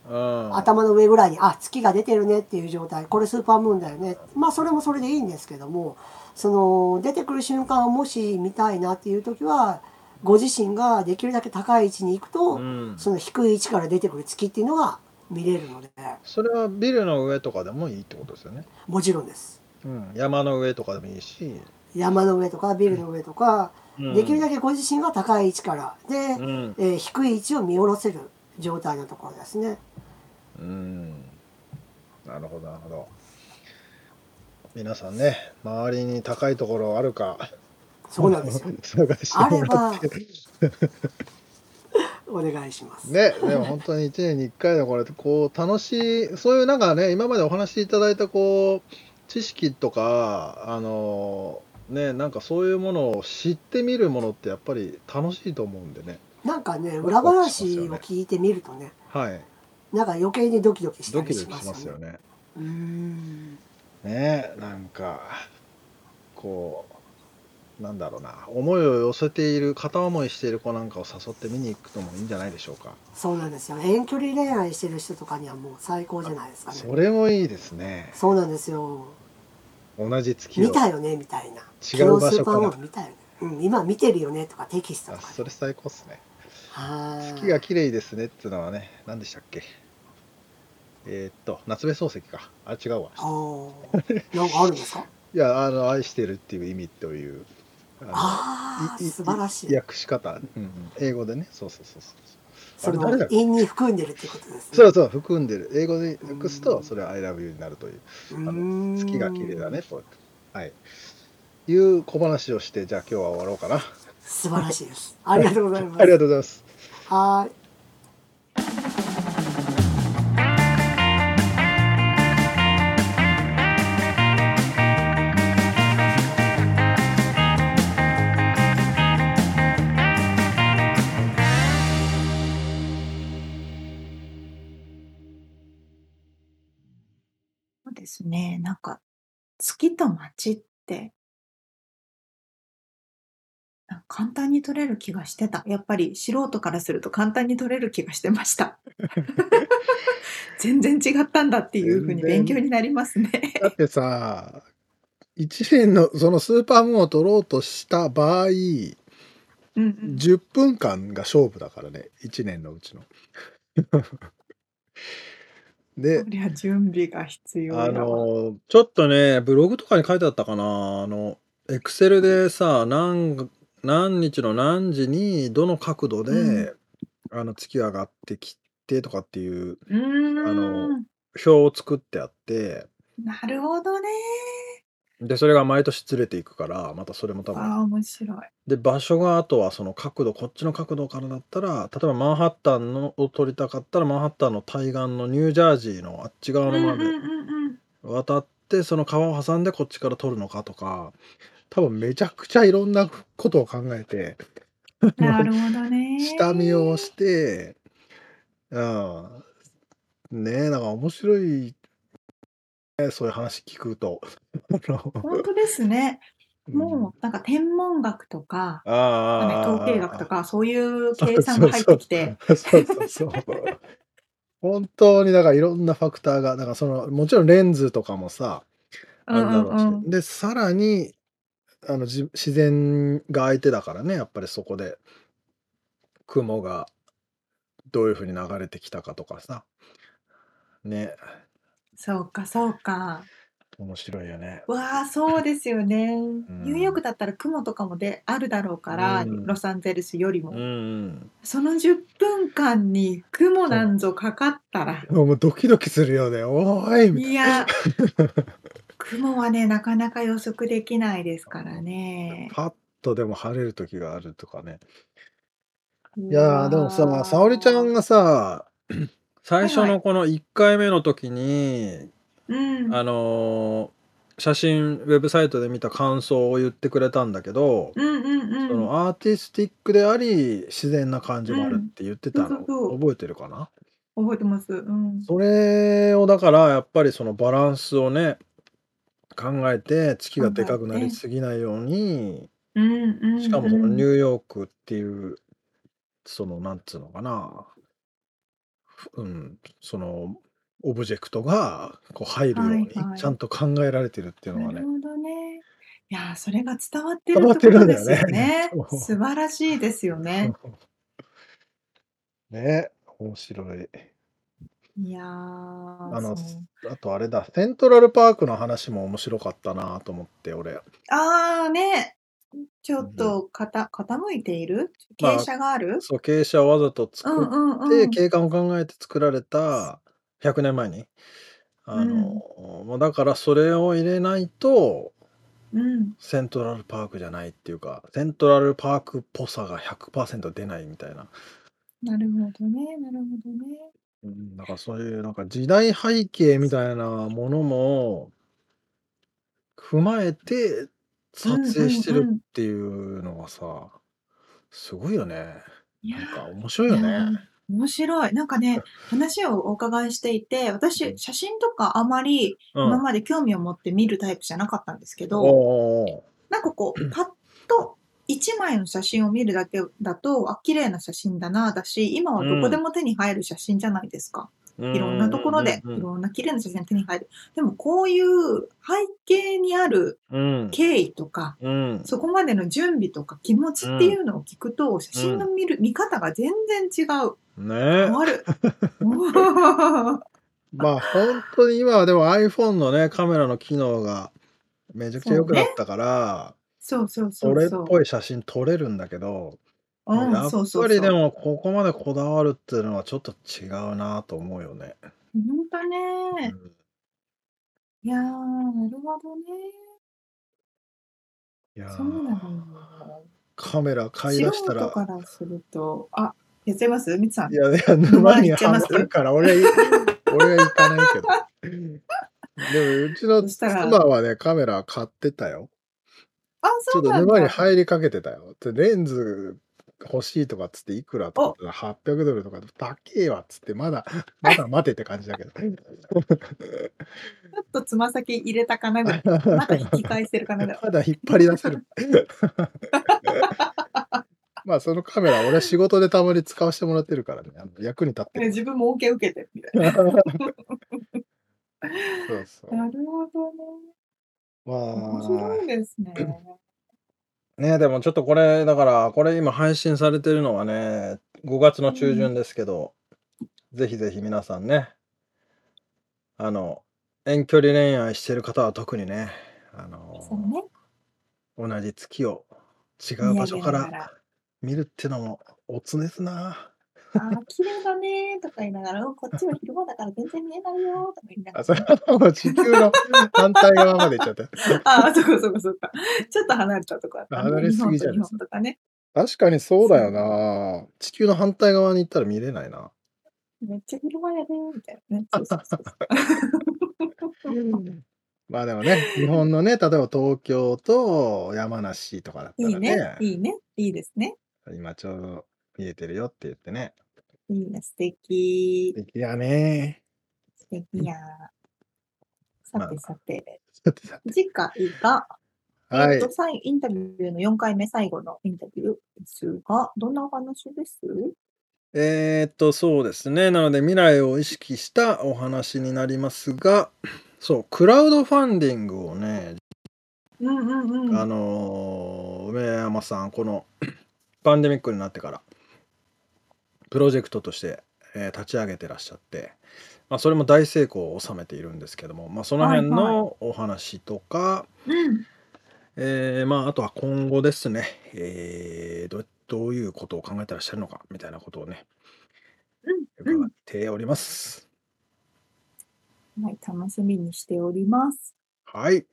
うん。頭の上ぐらいにあ月が出てるねっていう状態これスーパームーンだよねまあそれもそれでいいんですけどもその出てくる瞬間をもし見たいなっていう時はご自身ができるだけ高い位置に行くと、うんその低い位置から出てくる月っていうのが見れるのでそれはビルの上とかでもいいってことですよね。もちろんですうん。山の上とかでもいいし。山の上とかビルの上とか、うんできるだけご自身が高い位置からで、うん。えー低い位置を見下ろせる状態のところですね。うん。なるほど、なるほど。皆さんね、周りに高いところあるか。そうなんですよ。[laughs] あれば。お願いします。ね、でも本当に1年に1回のこれ、こう、楽しい、そういうなんかね、今までお話しいただいた、こう、知識とか、あの、ね、なんかそういうものを知ってみるものってやっぱり楽しいと思うんでね。なんかね、裏話を聞いてみるとね、はい。なんか余計にドキドキしたドりしまキドキしますすよね。よね。うーん。ね、なんか、こう、なんだろうな、思いを寄せている、片思いしている子なんかを誘って見に行くのもいいんじゃないでしょうか。そうなんですよ。遠距離恋愛してる人とかにはもう最高じゃないですかね。それもいいですね。そうなんですよ。同じ月を見。たよねみたいな。違う場所から見たよね。うん、今見てるよねとかテキストあとかね。それ最高っすね。月が綺麗ですねっていうのはね、何でしたっけ？えーっと、夏目漱石か。あ、違うわ。あーなんかあるんですか？[laughs] いや、あの、愛してるっていう意味という、あのあ素晴らしい。訳し方、うんうん、英語でね、そうそうそうそう。そあれ誰だっけ？の韻に含んでるってことですね。そうそう、含んでる。英語で訳すと、うんそれは I love you になるという。うあの月が綺麗だね、と。はい。いう小話をして、じゃあ今日は終わろうかな。素晴らしいです。ありがとうございます。[laughs] ありがとうございます。はーい。ですね。なんか、月と街って、簡単に取れる気がしてた。やっぱり素人からすると簡単に取れる気がしてました。[laughs] 全然違ったんだっていうふうに勉強になりますね。だってさ、1年のそのスーパームーンを取ろうとした場合、うんうん。10分間が勝負だからね、1年のうちの。でそ、りゃ準備が必要あやわ。の、ちょっとね、ブログとかに書いてあったかな、あの、エクセルでさ、何、何日の何時にどの角度で、あの月が上がってきてとかっていううーあのん。表を作ってあって、なるほどね。で、それが毎年ずれていくから、またそれも多分ああ、面白い。で場所があとはその角度こっちの角度からだったら例えばマンハッタンのを撮りたかったらマンハッタンの対岸のニュージャージーのあっち側のまでうんうんうんうん。渡ってその川を挟んでこっちから撮るのかとか多分めちゃくちゃいろんなことを考えてなるほどね。[laughs] 下見をしてうんねえなんか面白いねそういう話聞くと。本当ですね。うん。もうなんか天文学とか、ああなん統計学とか、そういう計算が入ってきて。本当にだからいろんなファクターが、だからその、もちろんレンズとかもさ、あるだろうし、うんうんうん。で、さらに、あの、じ自然が相手だからね、やっぱりそこで、雲がどういうふうに流れてきたかとかさ、ね、そうか、そうか。面白いよね。わあ、そうですよね。[laughs] んニューヨークだったら雲とかもであるだろうから、うんロサンゼルスよりも。うんうん。その10分間に雲なんぞかかったら、もうドキドキするよね。おーいみたいいや、[laughs] 雲はね、なかなか予測できないですからね。な。パッとでも晴れる時があるとかね。いいやーでもさ、沙織ちゃんがさ、最初のこの1回目の時に、うん、あのー写真ウェブサイトで見た感想を言ってくれたんだけど、うんうんうん。そのアーティスティックであり自然な感じもあるって言ってたの、うん覚えてるかな？覚えてます。うん。それをだからやっぱりそのバランスをね考えて月がでかくなりすぎないように、うんうんうん、しかもそのニューヨークっていうそのなんつうのかなうん、そのオブジェクトがこう入るようにはいはい。ちゃんと考えられてるっていうのはね。なるほどね。いやー、それが伝わってるってことるんだよですよね。[laughs] 素晴らしいですよね。[laughs] ね、面白い。いやー、あの、そう。あとあれだ、セントラルパークの話も面白かったなと思って、俺。あーね、ちょっうん。とかた傾いている？まあ、傾斜がある？そう、傾斜をわざとう作っんうんて、うん。景観を考えて作られた100年前に。あうん。の、まあ、だからそれを入れないと、うん。セントラルパークじゃないっていうか、セントラルパークっぽさが100%出ないみたいな。なるほどね、なるほどね。うん、だからそういうなんか時代背景みたいなものも踏まえてう撮ん影してるうんうん。っていうのがさ、すごいよね。いやなんか面白いよね。ー、面白い。なんかね、話をお伺いしていて、う私、ん。写真とかあまりうん。今まで興味を持って見るタイプじゃなかったんですけど、おーなんかこう、パッと一枚の写真を見るだけだと、あ、綺麗な写真だな、だし、今うはどこでん。も手に入る写真じゃないですか。ういろんなところんで、うんいろんな綺麗な写真が手に入る。でもこういう背景にあるうん。経緯とか、うん。そこまでの準備とか気持ちっていうのを聞くと、写真の見る、見方が全然違う。ね変わる。[laughs] まあ本当に今はでも iPhone のね、カメラの機能がめちゃくちゃ良くなっね。たから、そうそうそそうれっそぽい写真撮れるんだけど、う。うん、やっそうそうぱりでそもここまでこだわるっていうのはちょっと違うなと思うよね。う。ほんとうね。ん。いやー、なるほどね。いやそうなのー、よ。カメラ買い素出した人かららすると、あ、やっちゃいます？みつさん。いやいや、沼沼にに行っちゃいまはまするから俺は、俺は行かないけど。[laughs] でもうちのそしたら、妻はね、カメラ買ってたよ。あ、ちょっとそうなんだ。沼に入りかけてたよ。でレンズ欲しいとかっつっていくらとかっお、て言ったら800ドルとか高えわっつってまだ、[laughs] まだ待てって感じだけど。[laughs] ちょっとつま先入れたかなぐらい。[laughs] まだ引き返せるかなぐらい。まだ引っ張り出せる。まあそのカメラ俺仕事でたまに使わせてもらってるからね。あの役に立ってる。自分も恩恵受けてるみたいな。そうそう。なるほどね。面ま白いですね。あ、ねでもちょっとこれ、だから、これ今配信されてるのはね、5月の中旬ですけど、ぜひぜひ皆さんね、あの、遠距離恋愛してる方は特にね、あそうの、ね。同じ月を違う場所から。ら見るってのもおつですな。あー、綺麗だねーとか言いながら、うんこっちは昼間だから全然見えないよーとか言いながあ、らそれね。はもう地球の反対側まで行っちゃった。[laughs] ああ、そこそこそこ。ちょっと離れたとこだったね。離れすぎじゃないと日本とかね。確かにそうだよ。な。地球の反対側に行ったら見れないな。めっちゃ昼間やでーみたいなね。そうそうそうそう。[laughs] まあでもね、日本のね、例えば東京と山梨とかだったらいいね。ね、いいね。いいですね。今ちょうど見えてるよって言ってね。いいね。素敵素。敵やね。素敵や。さまあ、てさて。さてさて。次回が、えはい。っと、最インタビューの4回目最後のインタビューですが、どんなお話です？えーっと、そうですね。なので未来を意識したお話になりますが、そう、クラウドファンディングをね、うんうんうあん。のー梅山さん、この [coughs] パンデミックになってから、プロジェクトとして、えー立ち上げてらっしゃって、まあ、それも大成功を収めているんですけども、まあ、その辺はいはい。のお話とか、うん。えーまあ、あとは今後ですね、えーどどういうことを考えてらっしゃるのかみたいなことをね、うんうん。伺っております。はい、楽しみにしております。はい。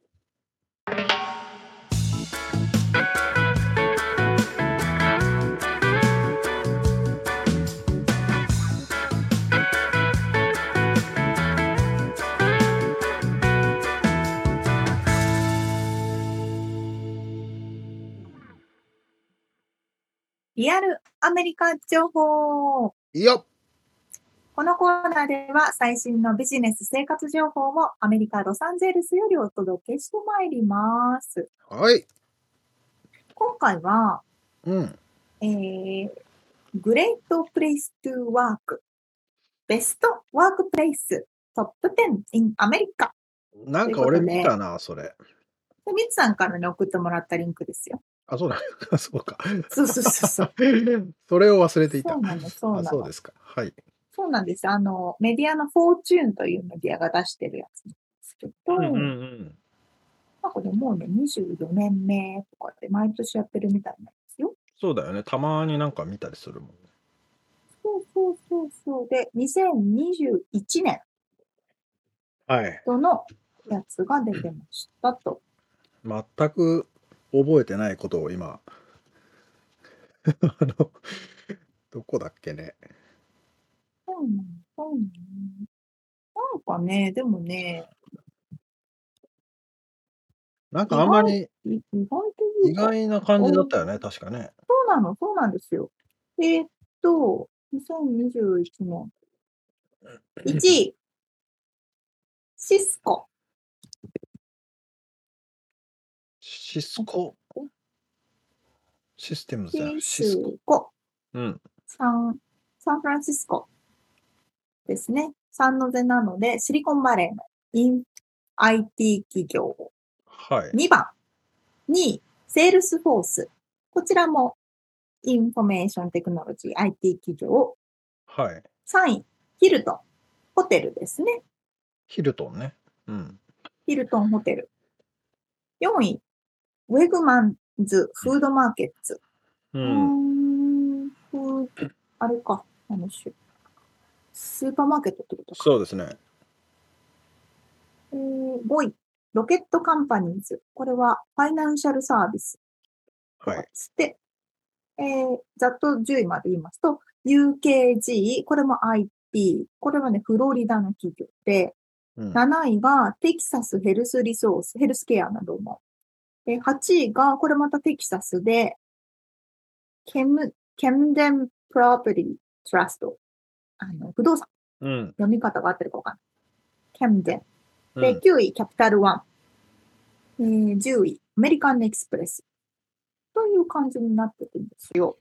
リアルアメリカ情報。いいよこのコーナーでは最新のビジネス生活情報をアメリカ・ロサンゼルスよりお届けしてまいります。はい。今回は、うん。えー、Great Place to Work ベストワークプレイストップ10 in アメリカ。なんか俺見たな、それ。でミツさんからね、送ってもらったリンクですよ。あ、そうだ。[laughs] そうか。そうそうそうそう。[laughs] それを忘れていた。そうなの、そうあなの。そうですか。はい。そうなんです。あの、メディアのフォーチューンというメディアが出してるやつなんですけど、うんうんうん。なんかね、もうね、24年目とかで毎年やってるみたいなんですよ。そうだよね。たまになんか見たりするもんね。そうそうそうそう。で、2021年はい。度のやつが出てましたと。全く覚えてないことを今、[laughs] あの、どこだっけね。そうなの、そうなの。なんかね、でもね、なんかあんまりい意外意外な感じだったよね、確かね。そうなの、そうなんですよ。えーっと、2021年。[laughs] 1位、シスコ。シスコ。システムズ。シスコ。コ。うん。サン、サンフランシスコですね。サンノゼなので、シリコンバレーのイン IT 企業。はい。2番、2位、セールスフォース。こちらも information technology IT 企業。はい。3位、ヒルトン。ホテルですね。ヒルトンね。うん。ヒルトンホテル。4位、ウェグマンズフードマーケッツ。う。うんーん、あれか、あの種。スーパーマーケットってことか。そうですね。えー、5位、ロケットカンパニーズ。これはファイナンシャルサービスはいで。す。で、えー、ざっと10位まで言いますと、UKG、これも IT。これはね、フロリダの企業で、うん。7位がテキサスヘルスリソース、ヘルスケアなども。で、8位が、これまたテキサスで、ケム、ケムデンプロペティトラスト。あの、不動産。うん。読み方が合ってるかわかんない。ケムデン。で、うん。9位、キャピタルワン。えー、10位、アメリカンエクスプレス。という感じになってるんですよ。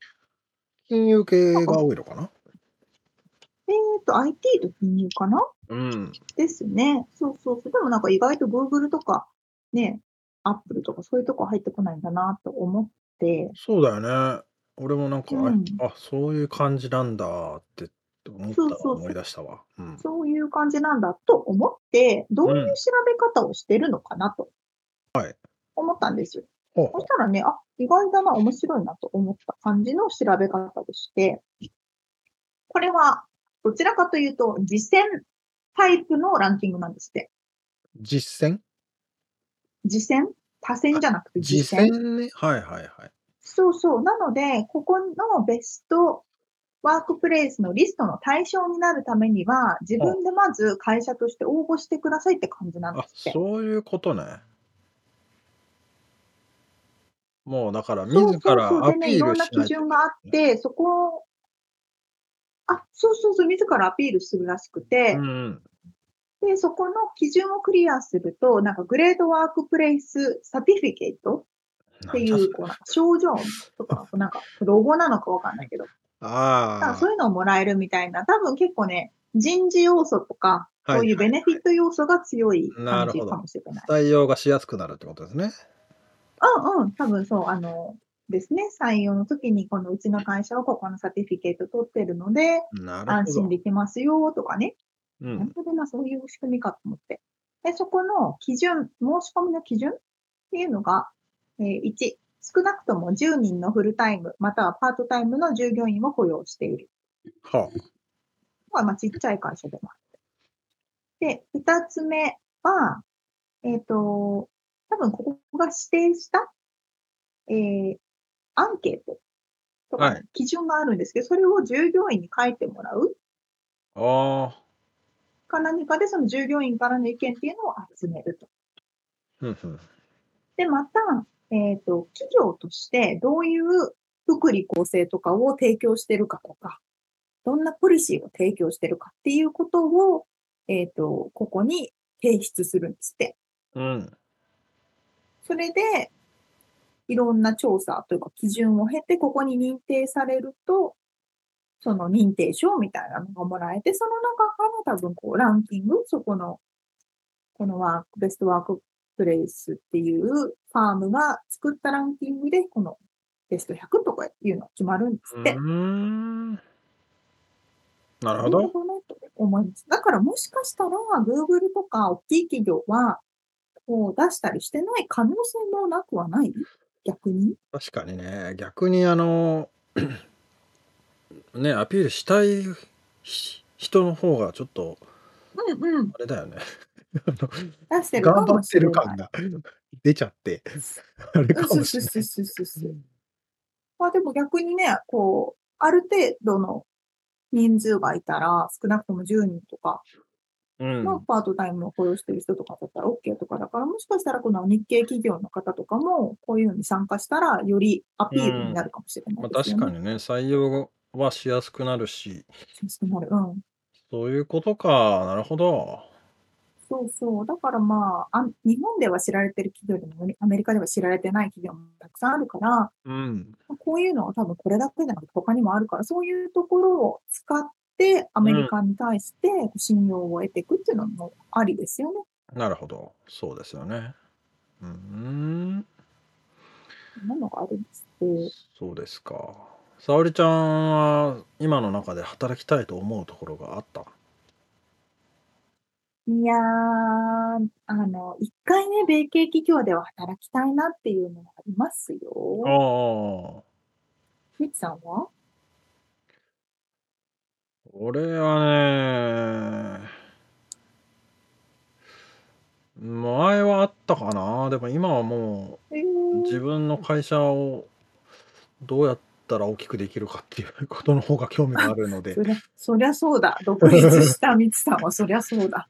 金融系が多いのかな？えーと、IT と金融かな？うん。ですね。そうそうそう。でもなんか意外と Google とか、ね、Apple とかそういうとこ入ってこないんだなと思って、そうだよね。俺もなんか、あうんあ、そういう感じなんだって思っそうそうそう思い出したわ。うん。そういう感じなんだと思って、どういううん調べ方をしてるのかなとはい。思ったんですよ。ほうほそしたらね、あ、意外だな、面白いなと思った感じの調べ方でして、これはどちらかというと実践タイプのランキングなんですって。う実践？実践？多選じゃなくて実実践。践ね。はいはいはい。そうそう。なので、ここのベストワークプレイスのリストの対象になるためには、自分でまず会社として応募してくださいって感じなんであ、すって。そういうことね。もうだから、自らそうそう。でね、アピいろんな基。準があって、そこを、あ、そうそうそう、自らアピールするらしくて、うん。で、そこの基準をクリアすると、なんか Great Workplace Certificate？っていう、こう、賞状とか、[laughs] なんかロゴなのかわかんないけど、あかそういうのをもらえるみたいな、多分結構ね、人事要素とか、はいそういうベネフィット要素が強い感じなるほどかもしれない。あ、採用がしやすくなるってことですね。うんうん、多分そう、あの、ですね、採用の時に、このうちの会社はここのサティフィケート取ってるので。安心できますよとかね。う。なんるほどな、そういう仕組みかと思って。で、そこの基準、申し込みの基準っていうのが、えー1、少なくとも10人のフルタイム、またはパートタイムの従業員を雇用している。はまあ、まあ、ちっちゃい会社でもある。で、二つ目は、えっ、と、多分ここが指定した、えー、アンケートとかはい基準があるんですけど、それを従業員に書いてもらうあ。ああ。か何かでその従業員からの意見っていうのを集めると。で、また、えっ、と、企業としてどういう福利厚生とかを提供してるかとか、どんなポリシーを提供してるかっていうことを、えっ、と、ここに提出するんですって。うん。それで、いろんな調査というか基準を経て、ここに認定されると、その認定証みたいなのがもらえて、その中から多分こうランキング、そこの、このワーク、ベストワークプレイスっていうファームが作ったランキングで、このベスト100とかいうのが決まるんですって。なるほど。ほどねと思います。だからもしかしたら Google とか大きい企業は、こう出したりしてない可能性もなくはない？逆に？確かにね、逆にあの、ね、アピールしたいひ人の方がちょっと、うんうん。あれだよね。[laughs] 出してるか頑張って。る感が出ちゃって、[laughs] あれかもしれない。まあでも逆にね、こう、ある程度の人数がいたら、少なくとも10人とかうん。のパートタイムを雇用してる人とかだったら OK とかだから、もしかしたらこの日系企業の方とかも、こういうのに参加したら、よりアピールになるかもしれなまあ、いですよね。確かにね、採用はしやすくなるし、そうなる。うん。そういうことか。なるほど。そうそう。だからまあ、あ日本では知られてる企業でも、アメリカでは知られてない企業もたくさんあるから、うん。こういうのは多分これだけじゃなくて他にもあるから、そういうところを使ってアメリカに対して信用を得ていくっていうのもありですよね。なるほど。そうですよね。うんなのがあるんですって。そうですか。沙織ちゃんは今の中で働きたいと思うところがあった？いやー、あの、一回ね、米系企業では働きたいなっていうのがありますよ。ああ。みつさんは？俺はね、前はあったかな。でも今はもえう自ー、分の会社をどうやったら大きくできるかっていうことの方が興味があるので。そりゃ、そうだ。独立したみつさんはそりゃそうだ。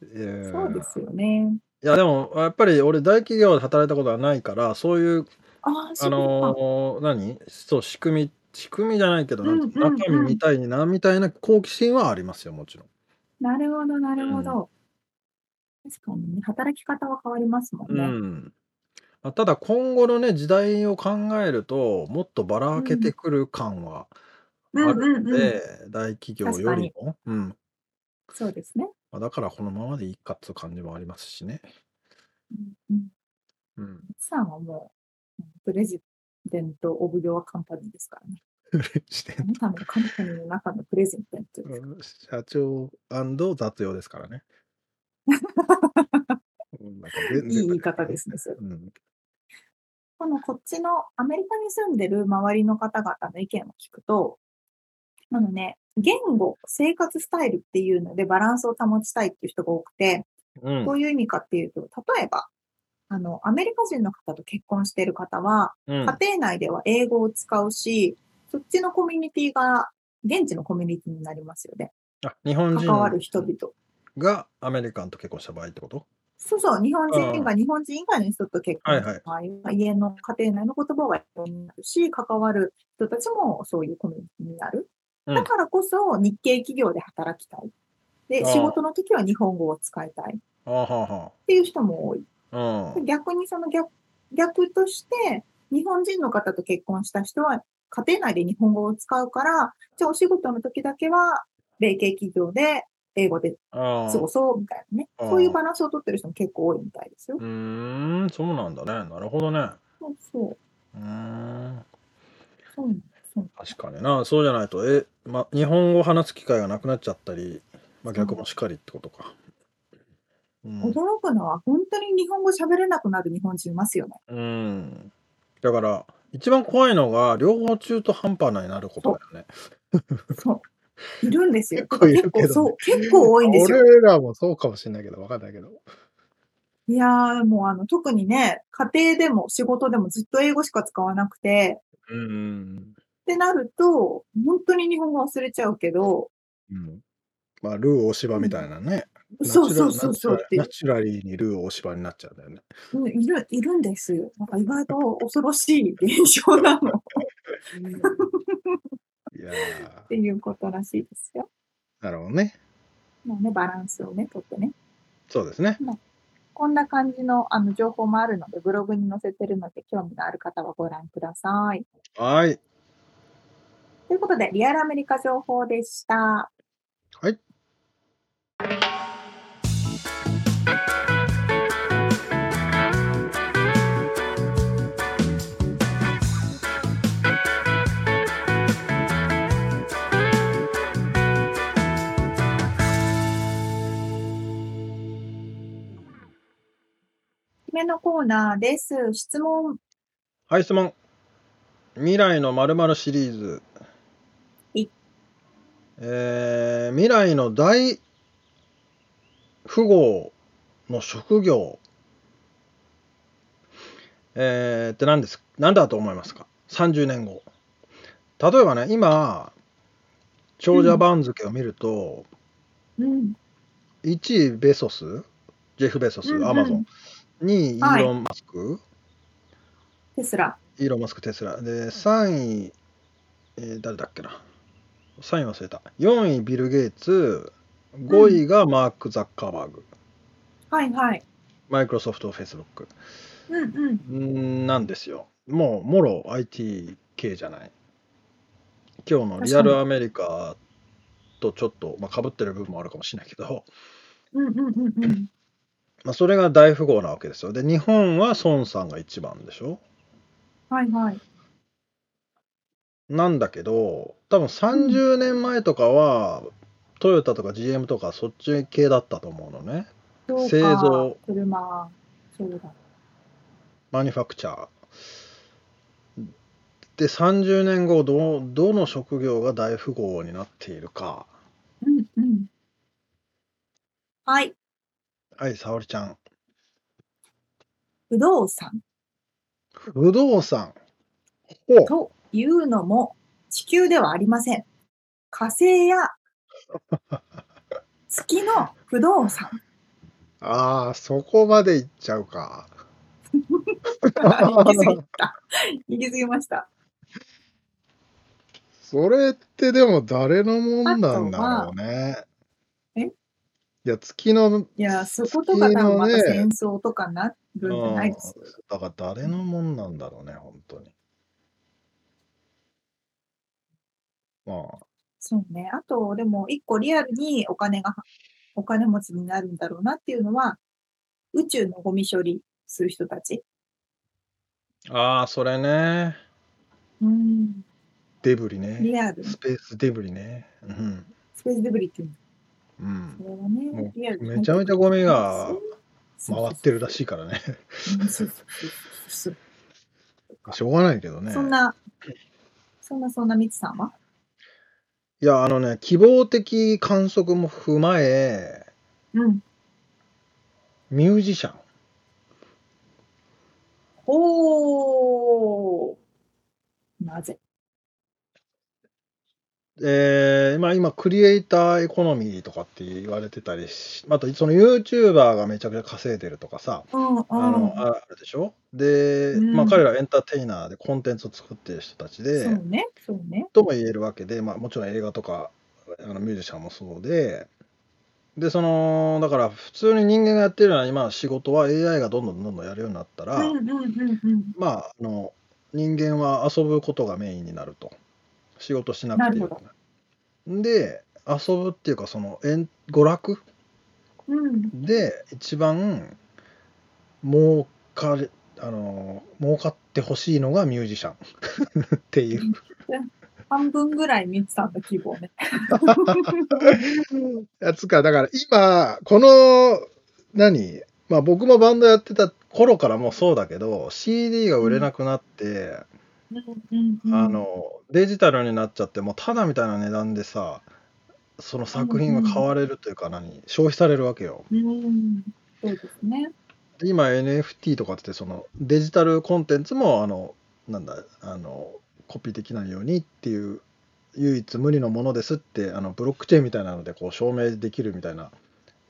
そうですよね。いやでもやっぱり俺大企業で働いたことはないからそういうああ。のー何？そう仕組み仕組みじゃないけどうんうんうん中身見たいなみたいな好奇心はありますよもちろん。なるほど、なるほど。確かにね、働き方は変わりますもんうね。ん。まあただ今後のね時代を考えるともっとばらけてくる感はあうんうんうん。るので、大企業よりも、うん、そうですね。まあだからこのままでいいかっていう感じもありますしね。うんうん。うん。さんはもう、プレジデント・オブ・ヨア・カンパニーですからね。してあなたのカンパニーの中のプレゼントですから。うん社長雑用ですからね。[laughs] いい言い方ですね。うん。このこっちのアメリカに住んでる周りの方々の意見を聞くと、あのね、言語、生活スタイルっていうのでバランスを保ちたいっていう人が多くて、うんどういう意味かっていうと、例えば、あの、アメリカ人の方と結婚している方は、うん家庭内では英語を使うし、そっちのコミュニティが現地のコミュニティになりますよね。あ日本人関わる人々。がアメリカンと結婚した場合ってこと？そうそう、日本人が日本人以外の人と結婚。はいした場合は、家の家庭内の言葉は英語になるし、関わる人たちもそういうコミュニティになる。うん。だからこそ日系企業で働きたい。で、仕事の時は日本語を使いたい。っていう人も多い。うん。逆にその逆逆として、日本人の方と結婚した人は家庭内で日本語を使うから、じゃあお仕事の時だけは米系企業で英語であ過ごそうみたいなね。そういうバランスを取ってる人も結構多いみたいですよ。う。ーんそうなんだね。なるほどね。そうそう。うーん。そうそう確かにな。そうじゃないとえ、ま、日本語を話す機会がなくなっちゃったり、まあ、逆もしかりってことか、うん。驚くのは本当に日本語喋れなくなる日本人いますよね。うん、だから一番怖いのが両方中途半端になることだよね。そう。いるんですよ。結構いるけどね。そう、結構多いんですよ。俺らもそうかもしれないけど分かんないけど。いやーもうあの、特にね、家庭でも仕事でもずっと英語しか使わなくて、うん、ってなると、本当に日本語忘れちゃうけど、うん、まあルー大芝みたいなね、そうそうそうそうっていう。ナチュラルナチュラリーにルー大芝になっちゃうんだよね。うんいる、いるんです。よ。なんか意外と恐ろしい現象なの。[laughs] っていうことらしいですよ。なるほどねまあね、バランスをね、とってね。そうですねこんな感じのあの情報もあるので、ブログに載せてるので、興味のある方はご覧ください。はいということで、リアルアメリカ情報でした。はい。目のコーナーです。質問。はい、質問。未来の〇〇シリーズ。いえー未来の大富豪の職業。えーって何です何だと思いますか ?30 年後。例えばね、今、長者番付を見ると、うん。1位ベソス、ジェフ・ベソス、アマゾン。2位、イはいーロン・マスク？テスラ。イーロン・マスク、テスラ。で、3位、えー誰だっけな？3位忘れた。4位、ビル・ゲイツ。5位がマーク・ザッカーバーグ。はいはい。マイクロソフト、フェイスブック。うんうん。なんですよ。もう、もろ IT 系じゃない。今日のリアルアメリカとちょっと、まあ、被ってる部分もあるかもしれないけど、うんうんうんうん。まあ、それが大富豪なわけですよ。で、日本は孫さんが一番でしょ？はいはい。なんだけど、多分30年前とかは、トヨタとか GM とかそっち系だったと思うのね。製造。車。そうだ。マニファクチャー。で、30年後ど、どの職業が大富豪になっているか。うんうん。はい。はい、沙織ちゃん。不動産不動産。というのも地球ではありません。火星や [laughs] 月の不動産。ああ、そこまで行っちゃうか。[laughs] 行き過ぎた。行き過ぎました。それってでも誰のもんなんだろうね。えいや、月の、いや、そことか多分また戦争とかなるんじゃないですよ。だから誰のもんなんだろうね、本当に。まあ、そうね。あと、でも、一個リアルにお金が、お金持ちになるんだろうなっていうのは、宇宙のゴミ処理する人たち。ああ、それね。うん。デブリね。リアル。スペースデブリね。うん。スペースデブリっていうの。うんね、めちゃめちゃゴミが回ってるらしいからね。しょうがないけどね。そんな、そんなそんなみつさんは？いや、あのね、希望的観測も踏まえ、うん。ミュージシャン。おー。なぜ？えーまあ、今、クリエイターエコノミーとかって言われてたりし、あと、その YouTuber がめちゃくちゃ稼いでるとかさ、うんうん。あの、ああるでしょ？で、うんまあ、彼らはエンターテイナーでコンテンツを作ってる人たちで、そうね、そうね。とも言えるわけで、まあ、もちろん映画とかあのミュージシャンもそうで、で、その、だから普通に人間がやってるような今仕事は AI がどんどんどんどんやるようになったら、うんうんうんうん。まあ、あの、人間は遊ぶことがメインになると。仕事しなくていいよなで、遊ぶっていうか、その、えん娯楽？うん。で一番儲かれ、あの、儲かってほしいのがミュージシャン [laughs] っていう。半分ぐらいみつさんの希望ね。やつか、だから今、この、何？まあ僕もバンドやってた頃からもそうだけど、CD が売れなくなって、うあ、の、デジタルになっちゃって、もうただみたいな値段でさ、その作品が買われるというか何、消費されるわけよ。うん。そうですね。で今 NFT とかってそのデジタルコンテンツもあのなんだあのコピーできないようにっていう唯一無二のものですってあのブロックチェーンみたいなのでこう証明できるみたいな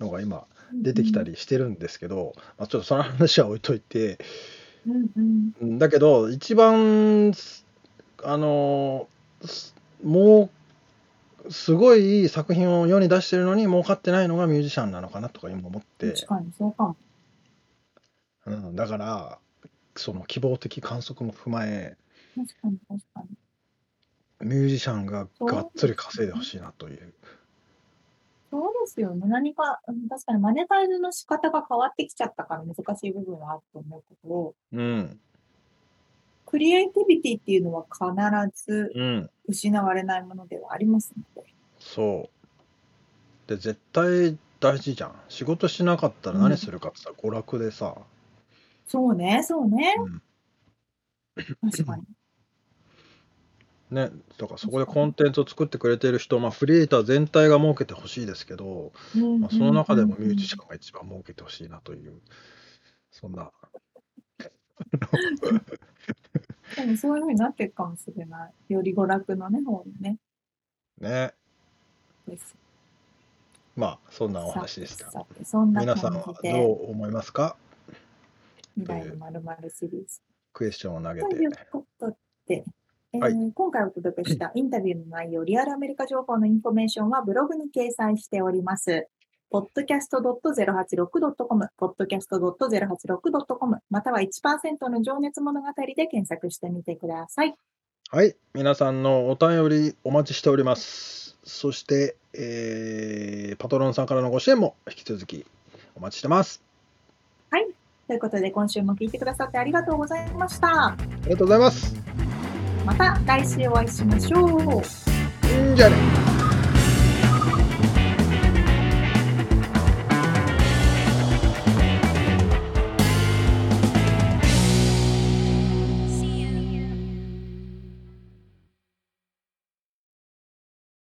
のが今出てきたりしてるんですけど、まあ、ちょっとその話は置いといてうんうん。うんだけど一番あのすもうすごいいい作品を世に出してるのに儲かってないのがミュージシャンなのかなとか今思って。確かにそうかも。うん、だからその希望的観測も踏まえ確かに確かに。ミュージシャンががっつり稼いでほしいなという。そうですよね。何か、うん確かにマネタイズの仕方が変わってきちゃったから難しい部分はあると思うけど、うん。クリエイティビティっていうのは必ずうん。失われないものではありますので。そう。で、絶対大事じゃん。仕事しなかったら何するかって言ったら娯楽でさ。そうね、そうね。うん。確かに。ね。だからそこでコンテンツを作ってくれてる人、まあフリエイター全体が儲けてほしいですけど、うんまあ、その中でもミュージシン。ャンが一番儲けてほしいなという、そんな。でもそういう風になっていくかもしれない。より娯楽のね、方にね。ね。です。まあ、そんなお話でした。そんな皆さんはどう思いますか？未来のまるシリーズ。クエスチョンを投げてという。ことで、えーはい今回お届けした [laughs] インタビューの内容、リアルアメリカ情報のインフォメーションはブログに掲載しております。podcast.086.com、podcast.086.com、または1%の情熱物語で検索してみてください。はい。皆さんのお便りお待ちしております。そして、えーパトロンさんからのご支援も引き続きお待ちしてます。ということで、今週も聞いてくださってありがとうございました。ありがとうございます。また来週お会いしましょう。んじゃね？